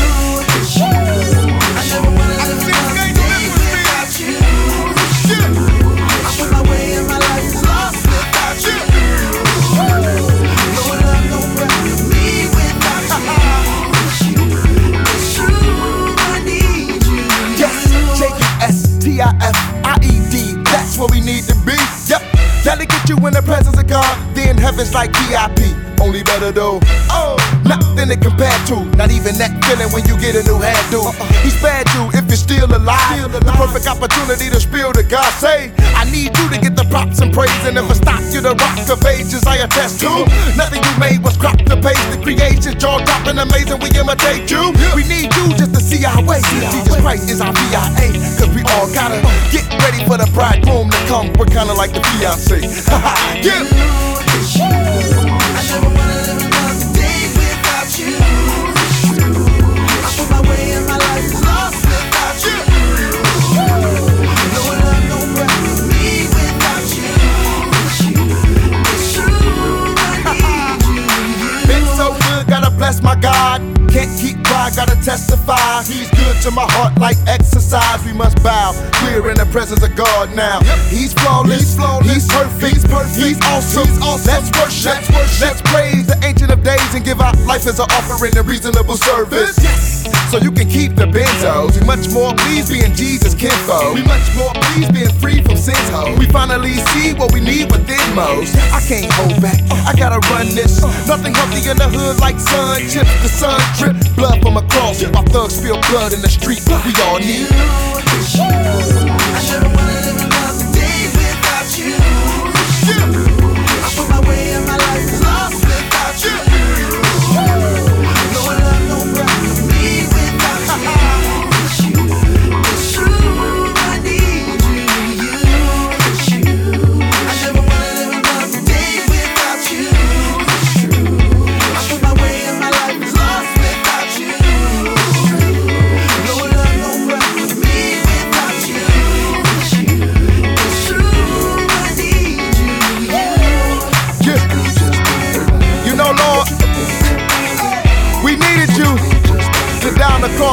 J-U-S-T-I-F-I-E-D. That's where we need to be. Yep. That'll get you in the presence of God. Then heaven's like VIP. Only better though. Oh, nothing to compare to. Not even that feeling when you get a new hairdo. He spared you if you're still alive. The perfect opportunity to spill the God. Say, I need you to get the props and praise. And if I stop you, the rock of ages I attest to. Nothing you made was crop to paste. The creation, jaw dropping, amazing. We imitate you. We need you just to see our way. Jesus Christ is our VIA. Cause we all gotta get ready for the bridegroom to come. We're kinda like the fiance. yeah. My God. Can't keep quiet, gotta testify. He's good to my heart like exercise. We must bow. We're in the presence of God now. He's flawless, he's, perfect, he's perfect, he's awesome. Let's worship, let's worship, let's praise the ancient of days and give our life as an offering and reasonable service. Yes. So you can keep the benzos. We much more pleased being Jesus kinfolk. We much more pleased being free from sin's hoe. We finally see what we need within most. I can't hold back. I gotta run this. Nothing healthy in the hood like sun chips. The sun drip, blood from a cross. My thugs spill blood in the street. We all need. A lot of days without you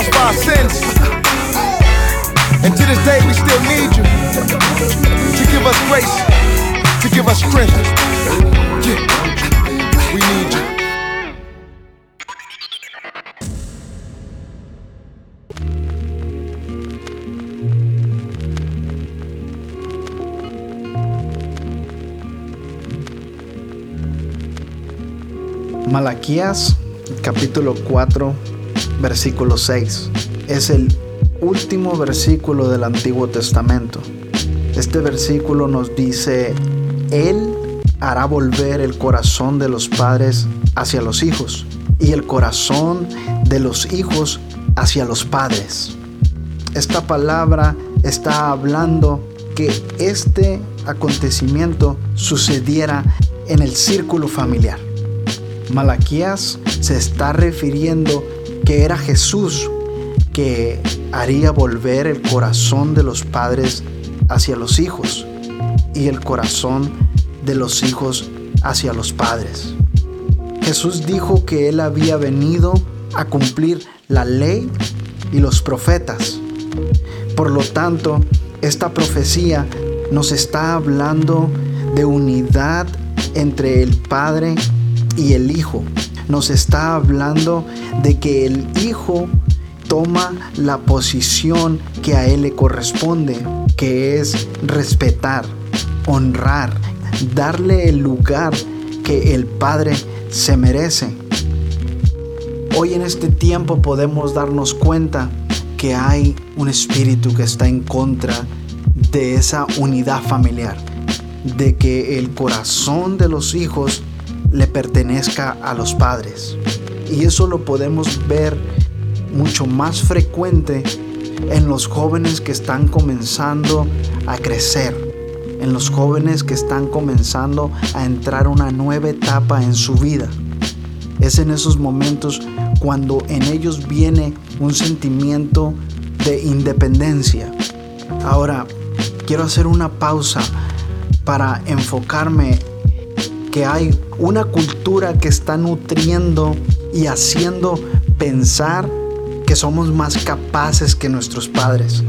for our sins. And to this day, we still need you to give us grace, to give us strength. Yeah, we need you. Malaquías capítulo 4 versículo 6 es el último versículo del Antiguo Testamento. Este versículo nos dice, Él hará volver el corazón de los padres hacia los hijos y el corazón de los hijos hacia los padres. Esta palabra está hablando que este acontecimiento sucediera en el círculo familiar. Malaquías se está refiriendo que era Jesús que haría volver el corazón de los padres hacia los hijos y el corazón de los hijos hacia los padres. Jesús dijo que él había venido a cumplir la ley y los profetas. Por lo tanto, esta profecía nos está hablando de unidad entre el Padre y el Hijo. Nos está hablando de que el Hijo toma la posición que a Él le corresponde, que es respetar, honrar, darle el lugar que el Padre se merece. Hoy en este tiempo podemos darnos cuenta que hay un espíritu que está en contra de esa unidad familiar, de que el corazón de los hijos le pertenezca a los padres. Y eso lo podemos ver mucho más frecuente en los jóvenes que están comenzando a crecer, en los jóvenes que están comenzando a entrar una nueva etapa en su vida. Es en esos momentos cuando en ellos viene un sentimiento de independencia. Ahora, quiero hacer una pausa para enfocarme que hay una cultura que está nutriendo y haciendo pensar que somos más capaces que nuestros padres,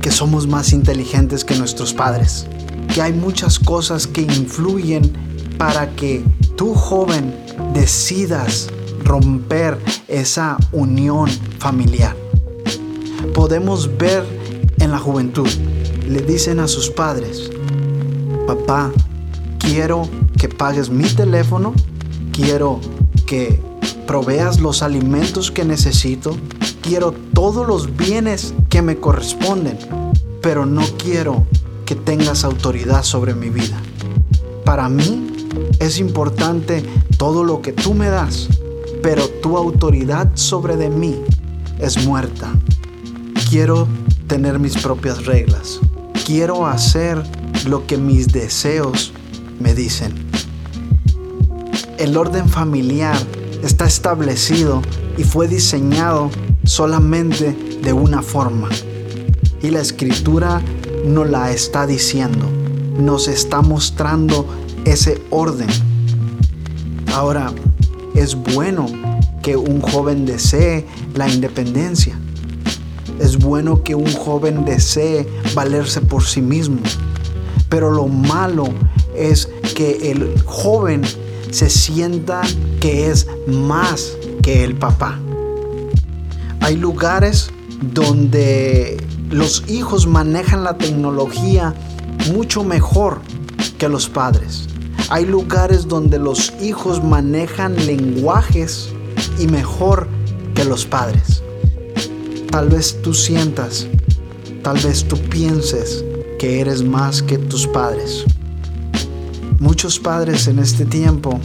que somos más inteligentes que nuestros padres, que hay muchas cosas que influyen para que tú joven decidas romper esa unión familiar. Podemos ver en la juventud, le dicen a sus padres, papá, quiero que pagues mi teléfono, quiero que proveas los alimentos que necesito, quiero todos los bienes que me corresponden, pero no quiero que tengas autoridad sobre mi vida. Para mí es importante todo lo que tú me das, pero tu autoridad sobre de mí es muerta. Quiero tener mis propias reglas. Quiero hacer lo que mis deseos me dicen. El orden familiar está establecido y fue diseñado solamente de una forma. Y la escritura nos la está diciendo, nos está mostrando ese orden. Ahora, es bueno que un joven desee la independencia. Es bueno que un joven desee valerse por sí mismo. Pero lo malo es que el joven se sienta que es más que el papá. Hay lugares donde los hijos manejan la tecnología mucho mejor que los padres. Hay lugares donde los hijos manejan lenguajes y mejor que los padres. Tal vez tú sientas, tal vez tú pienses que eres más que tus padres. Muchos padres en este tiempo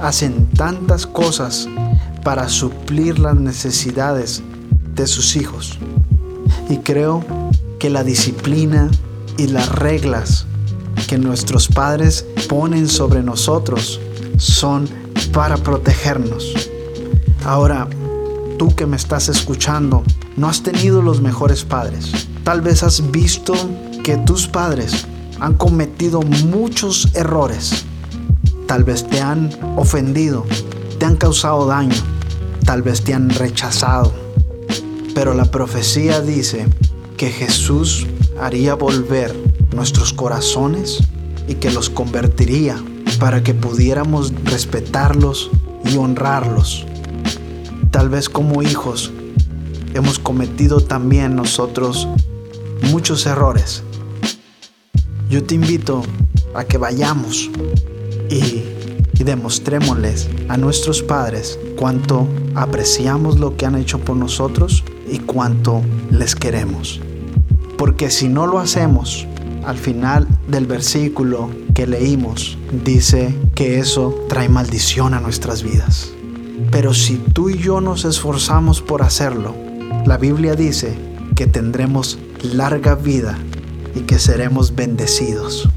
hacen tantas cosas para suplir las necesidades de sus hijos. Y creo que la disciplina y las reglas que nuestros padres ponen sobre nosotros son para protegernos. Ahora, tú que me estás escuchando, no has tenido los mejores padres. Tal vez has visto que tus padres han cometido muchos errores. Tal vez te han ofendido, te han causado daño, tal vez te han rechazado. Pero la profecía dice que Jesús haría volver nuestros corazones y que los convertiría para que pudiéramos respetarlos y honrarlos. Tal vez como hijos hemos cometido también nosotros muchos errores. Yo te invito a que vayamos y, demostrémosles a nuestros padres cuánto apreciamos lo que han hecho por nosotros y cuánto les queremos. Porque si no lo hacemos, al final del versículo que leímos, dice que eso trae maldición a nuestras vidas. Pero si tú y yo nos esforzamos por hacerlo, la Biblia dice que tendremos larga vida y que seremos bendecidos.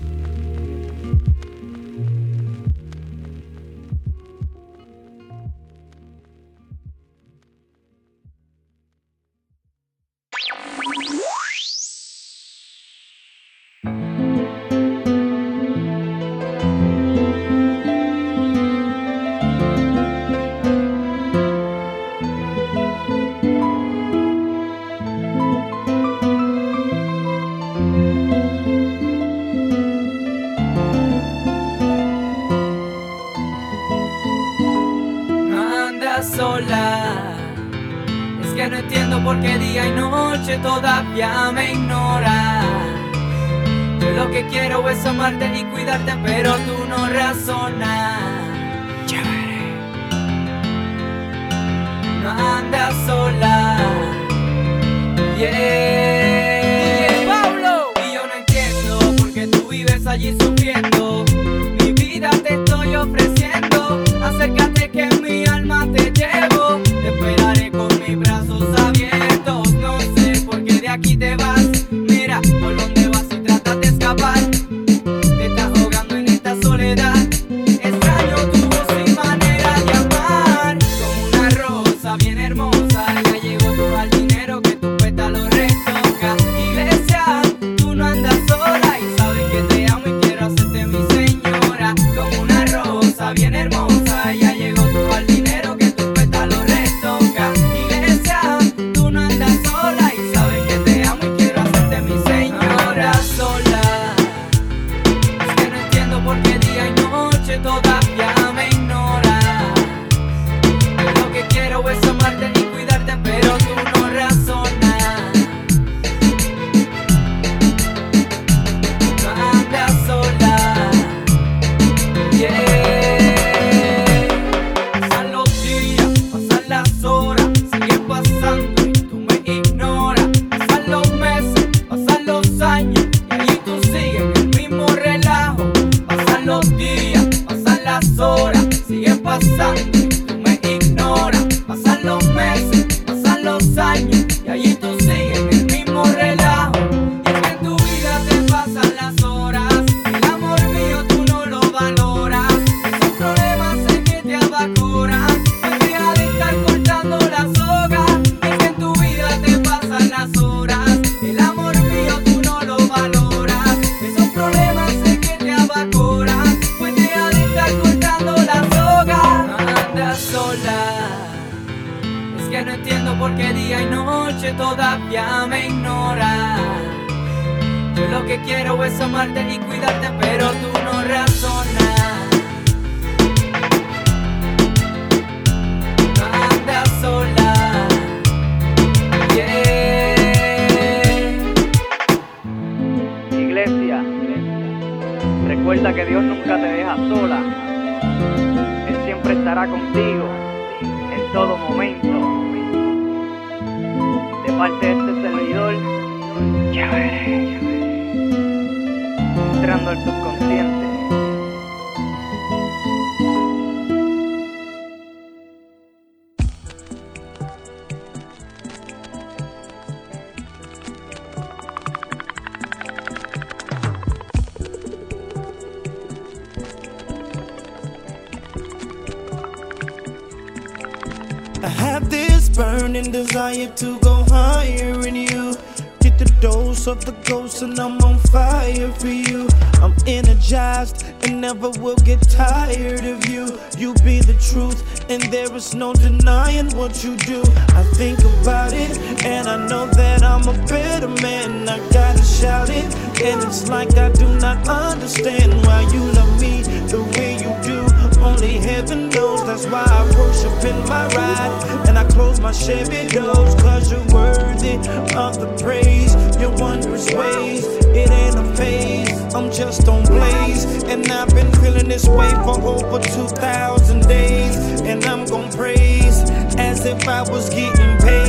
Just on blaze. And I've been feeling this way for over 2,000 days. And I'm gonna praise as if I was getting paid.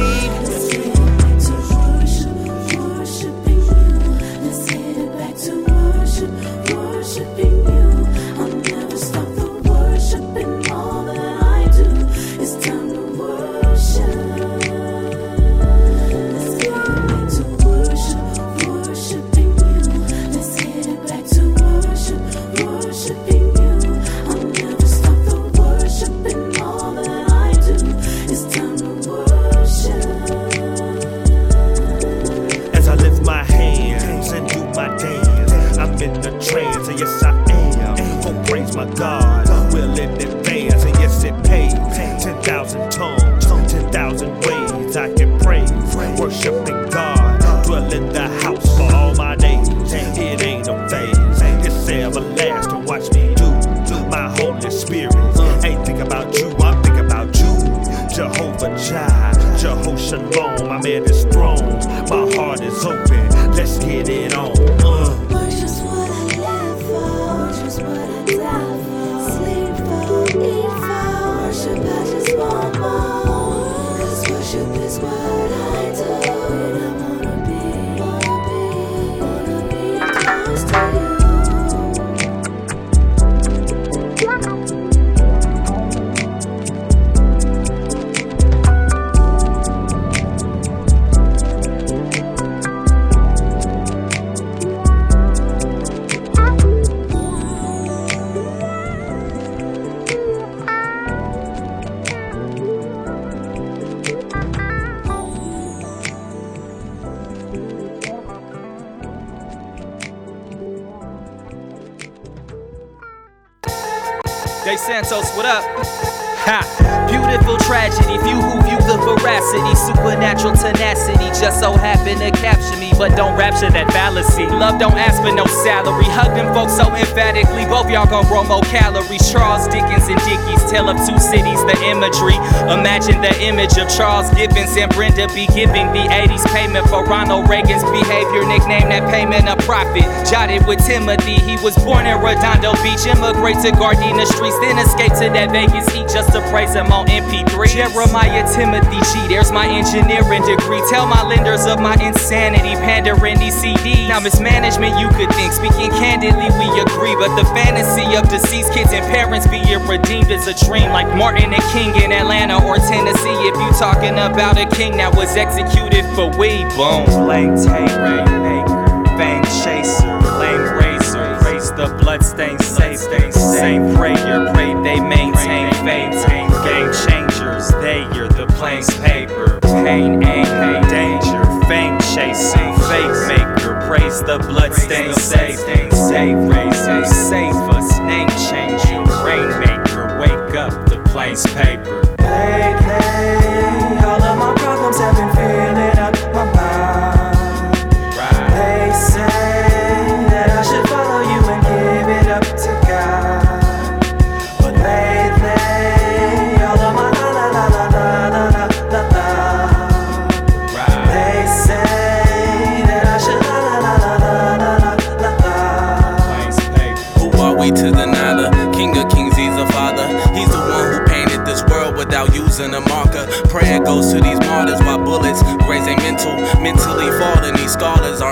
Charles Gibbons and Brenda B giving the 80s payment for Ronald Reagan's behavior. Nickname that payment a profit. Jotted with Timothy, he was born in Redondo Beach, immigrate to Gardena Streets, then escape to that Vegas heat just to praise him on MP3. Jeremiah Timothy G, there's my engineering degree. Tell my lenders of my insanity, pandering these CDs. Now mismanagement, you could think. Speaking candidly, we agree, but the fantasy of deceased kids and parents being redeemed is a dream, like Martin and King in Atlanta or Tennessee. If you talking about a king that was executed for weed, boom. Blank tape, rainmaker, fame chaser, flame razor, raise the bloodstained safe. Same prayer, pray they maintain faith. Game changers, they are the plain paper. Pain, aim, danger, fame chasing, fake maker, praise the bloodstained safe. Save razor, save us, name change you, rainmaker, wake up the plains paper. Lately, all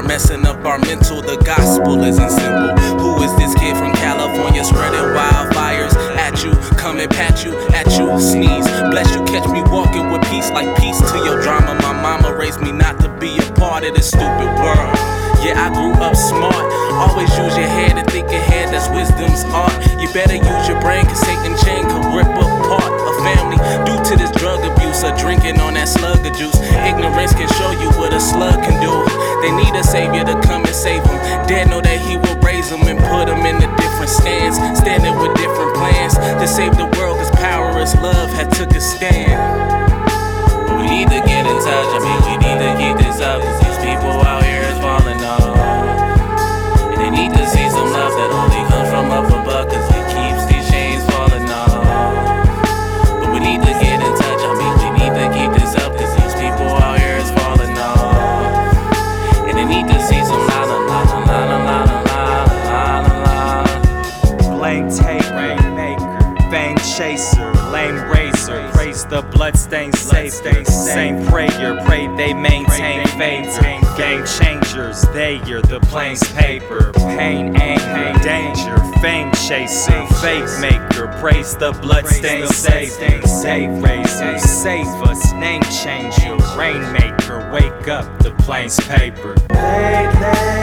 are messing up our mental. The gospel isn't simple. Who is this kid from California spreading wildfires at you? Come and pat you, at you, sneeze. Bless you, catch me walking with peace like peace to your drama. My mama raised me not to be a part of this stupid world. Yeah, I grew up smart. Always use your head and think ahead, that's wisdom's art. You better use your brain, cause Satan chain could rip apart a family to this drug abuse or drinking on that slug of juice. Ignorance can show you what a slug can do. They need a savior to come and save them. Dad know that he will raise them and put them in the different stands, standing with different plans to save the world, cause power is love had took a stand. We need to get in touch, I mean, we need to keep this up, cause these people out here is falling off. And they need to see some love that only faith maker. Praise the bloodstained savior. Save razor, save us, name changer, rainmaker. Wake up, the plains paper. Lately,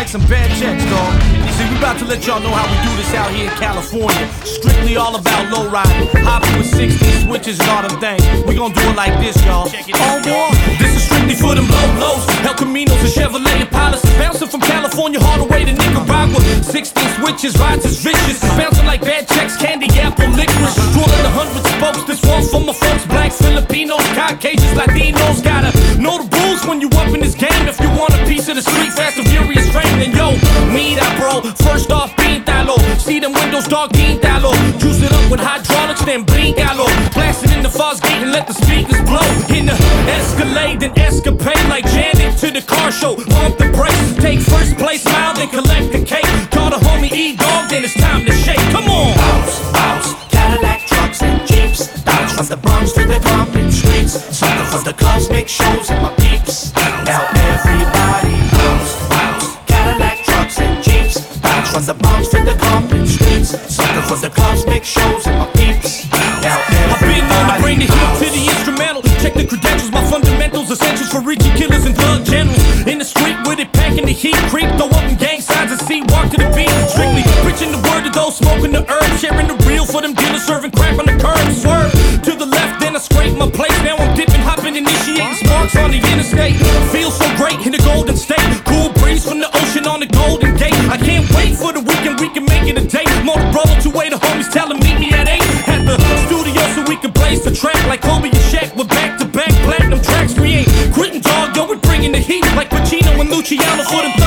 like some bad checks, dog. See, we about to let y'all know how we do this out here in California. Strictly all about low riding, hopping with 60 switches and all them things. We gon' do it like this, y'all. On one, oh, this is strictly for them low lows. El Caminos and Chevrolet Impalas. Bouncing from California all the way to Nicaragua. 16 switches, rides is vicious. Bouncing like bad checks, candy apple licorice. Twirling a hundred spokes. This one for my folks, blacks, Filipinos, Caucasians, Latinos. Gotta know the when you up in this game. If you want a piece of the street, fast and furious fame, then yo, mira, bro. First off, pintalo. See them windows, dog, pintalo. Juice it up with hydraulics, then brincalo. Blast it in the fuzz gate and let the speakers blow. In the Escalade, then escapade like Janet to the car show. Pump the brakes, take first place, smile, then collect the cake. Call the homie E Dog, then it's time to shake. Come on. Bounce, bounce, Cadillac trucks and jeeps. Bounce from the Bronx to the Compton streets. Sucker for the clubs, make shows and my peeps. Now everybody bounce, Cadillac trucks and jeeps. Bounce from the Bronx to the Compton streets. Sucker for the clubs, make shows and my peeps. Now everybody I've been known to bring the heat to the instrumental. Check the credentials, my fundamentals, essentials for Richie killers and thug generals. In the street with it, packing the heat, creep, throw up in gang initiating on the interstate. Feel so great in the Golden State. Cool breeze from the ocean on the Golden Gate. I can't wait for the weekend, we can make it a date. day. Motorola, two way, the homies tell meet me at 8 at the studio so we can blaze the track like Kobe and Shaq with back to back platinum tracks. We ain't quitting, dog, yo, we're bringing the heat like Pacino and Luciano for the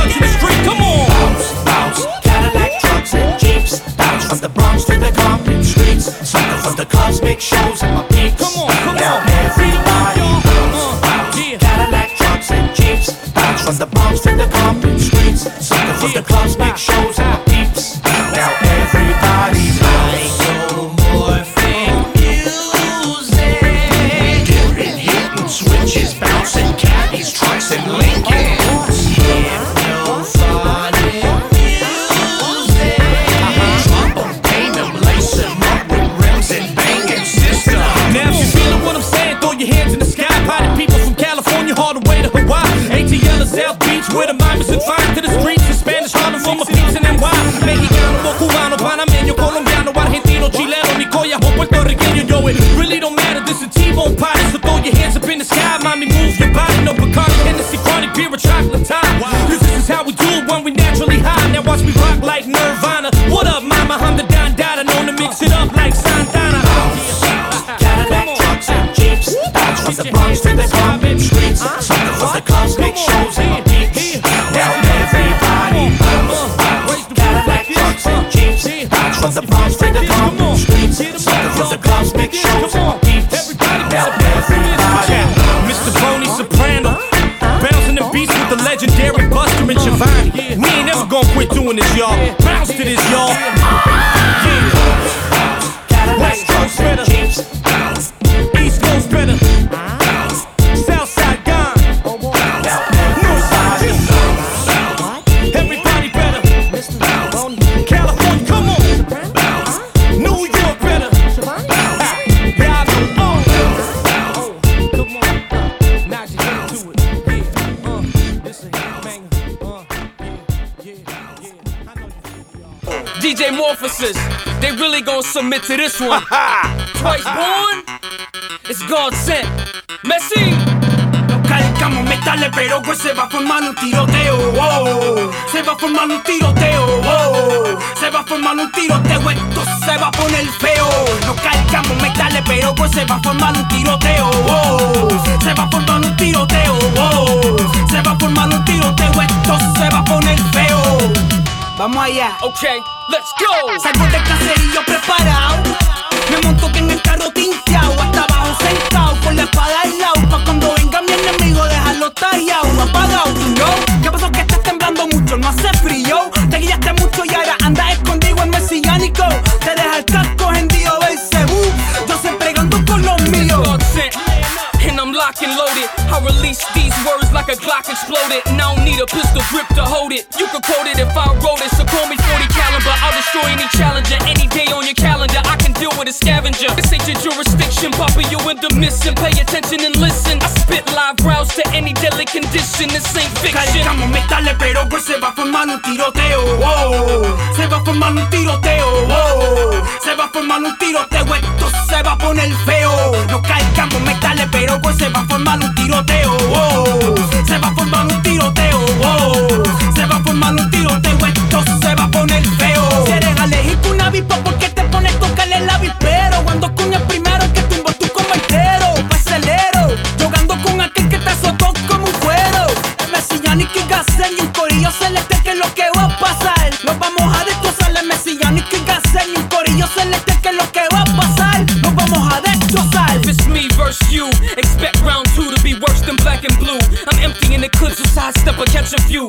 DJ Morphosis, they really gonna submit to this one. Twice born, it's God sent. Messi. Calcamos metales, pero pues se va a formar un tiroteo. wow. Se va a formar un tiroteo. wow. Se va a formar un tiroteo. Esto se va a poner feo. No calcamos metales, pero pues se va a formar un tiroteo. wow. Se va a formar un tiroteo. wow. Se va a formar un tiroteo. Esto se va a poner feo. Vamos allá. Ok, let's go. Salgo del caserillo preparado. Me monto en el carro tinteado. Hasta abajo sentado con la espada al lado. Pa' cuando venga mi enemigo dejarlo tallado. Apagado, you know. ¿Qué pasó que estás temblando mucho? No hace frío. Te guiaste mucho y ahora andas escondido en mesiánico. Te deja el casco hendido del cebú. Yo siempre pregando con los míos. Like a Glock exploded. And I don't need a pistol grip to hold it. You could quote it if I wrote it. So call me 40 caliber. I'll destroy any challenger. Any day on your calendar, I can deal with a scavenger. This ain't your jurisdiction, Papa. You in the mission. Pay attention and listen. I spit live routes to any deadly condition. This ain't fiction. Calcamos metales, pero se va a formar un tiroteo. wow. Se va a formar un tiroteo. wow. Se va a formar un tiroteo. Esto se va a poner feo. No calcamos metales, pero pues se va a formar un tiroteo. wow. Se va a formar un tiroteo. wow. Se va a formar un tiroteo. Esto se va a poner feo. Si eres alérgico a una avispa, ¿por qué te pones a tocarle el avispero? Cuando cuñas primero que tumbo entero. Pues acelero. Jugando con aquel que te azotó como un cuero. El Messianic y Gazel y un corillo celeste que es lo que va a pasar. Nos vamos a destrozar el Messianic y Gazel y un corillo celeste que es lo que va a pasar. Nos vamos a destrozar. If it's me versus you, expect round and blue. I'm emptying the clips, so sidestep or catch a few.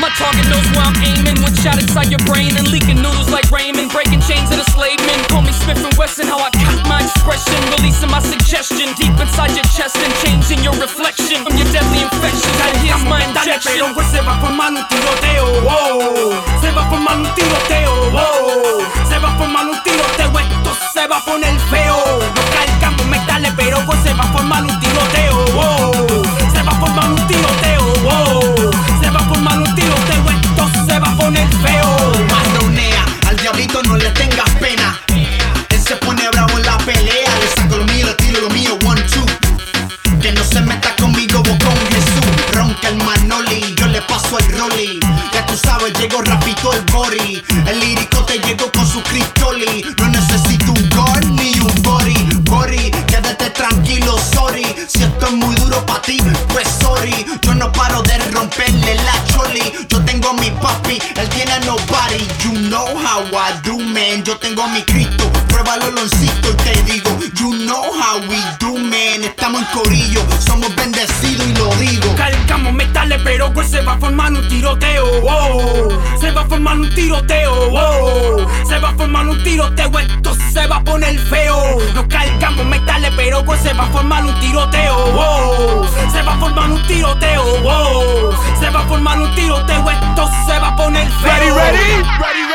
My target knows where I'm aiming. One shot inside your brain and leaking noodles like Raymond. Breaking chains of the slave men. Call me Smith and Wesson. How I cut my expression, releasing my suggestion deep inside your chest and changing your reflection from your deadly infections. And here's my injection. se va un tiroteo. Se va un tiroteo. Se va un tiroteo. Un tiroteo. wow. Se va a formar un tiroteo. Esto se va a poner feo. Ready, ready?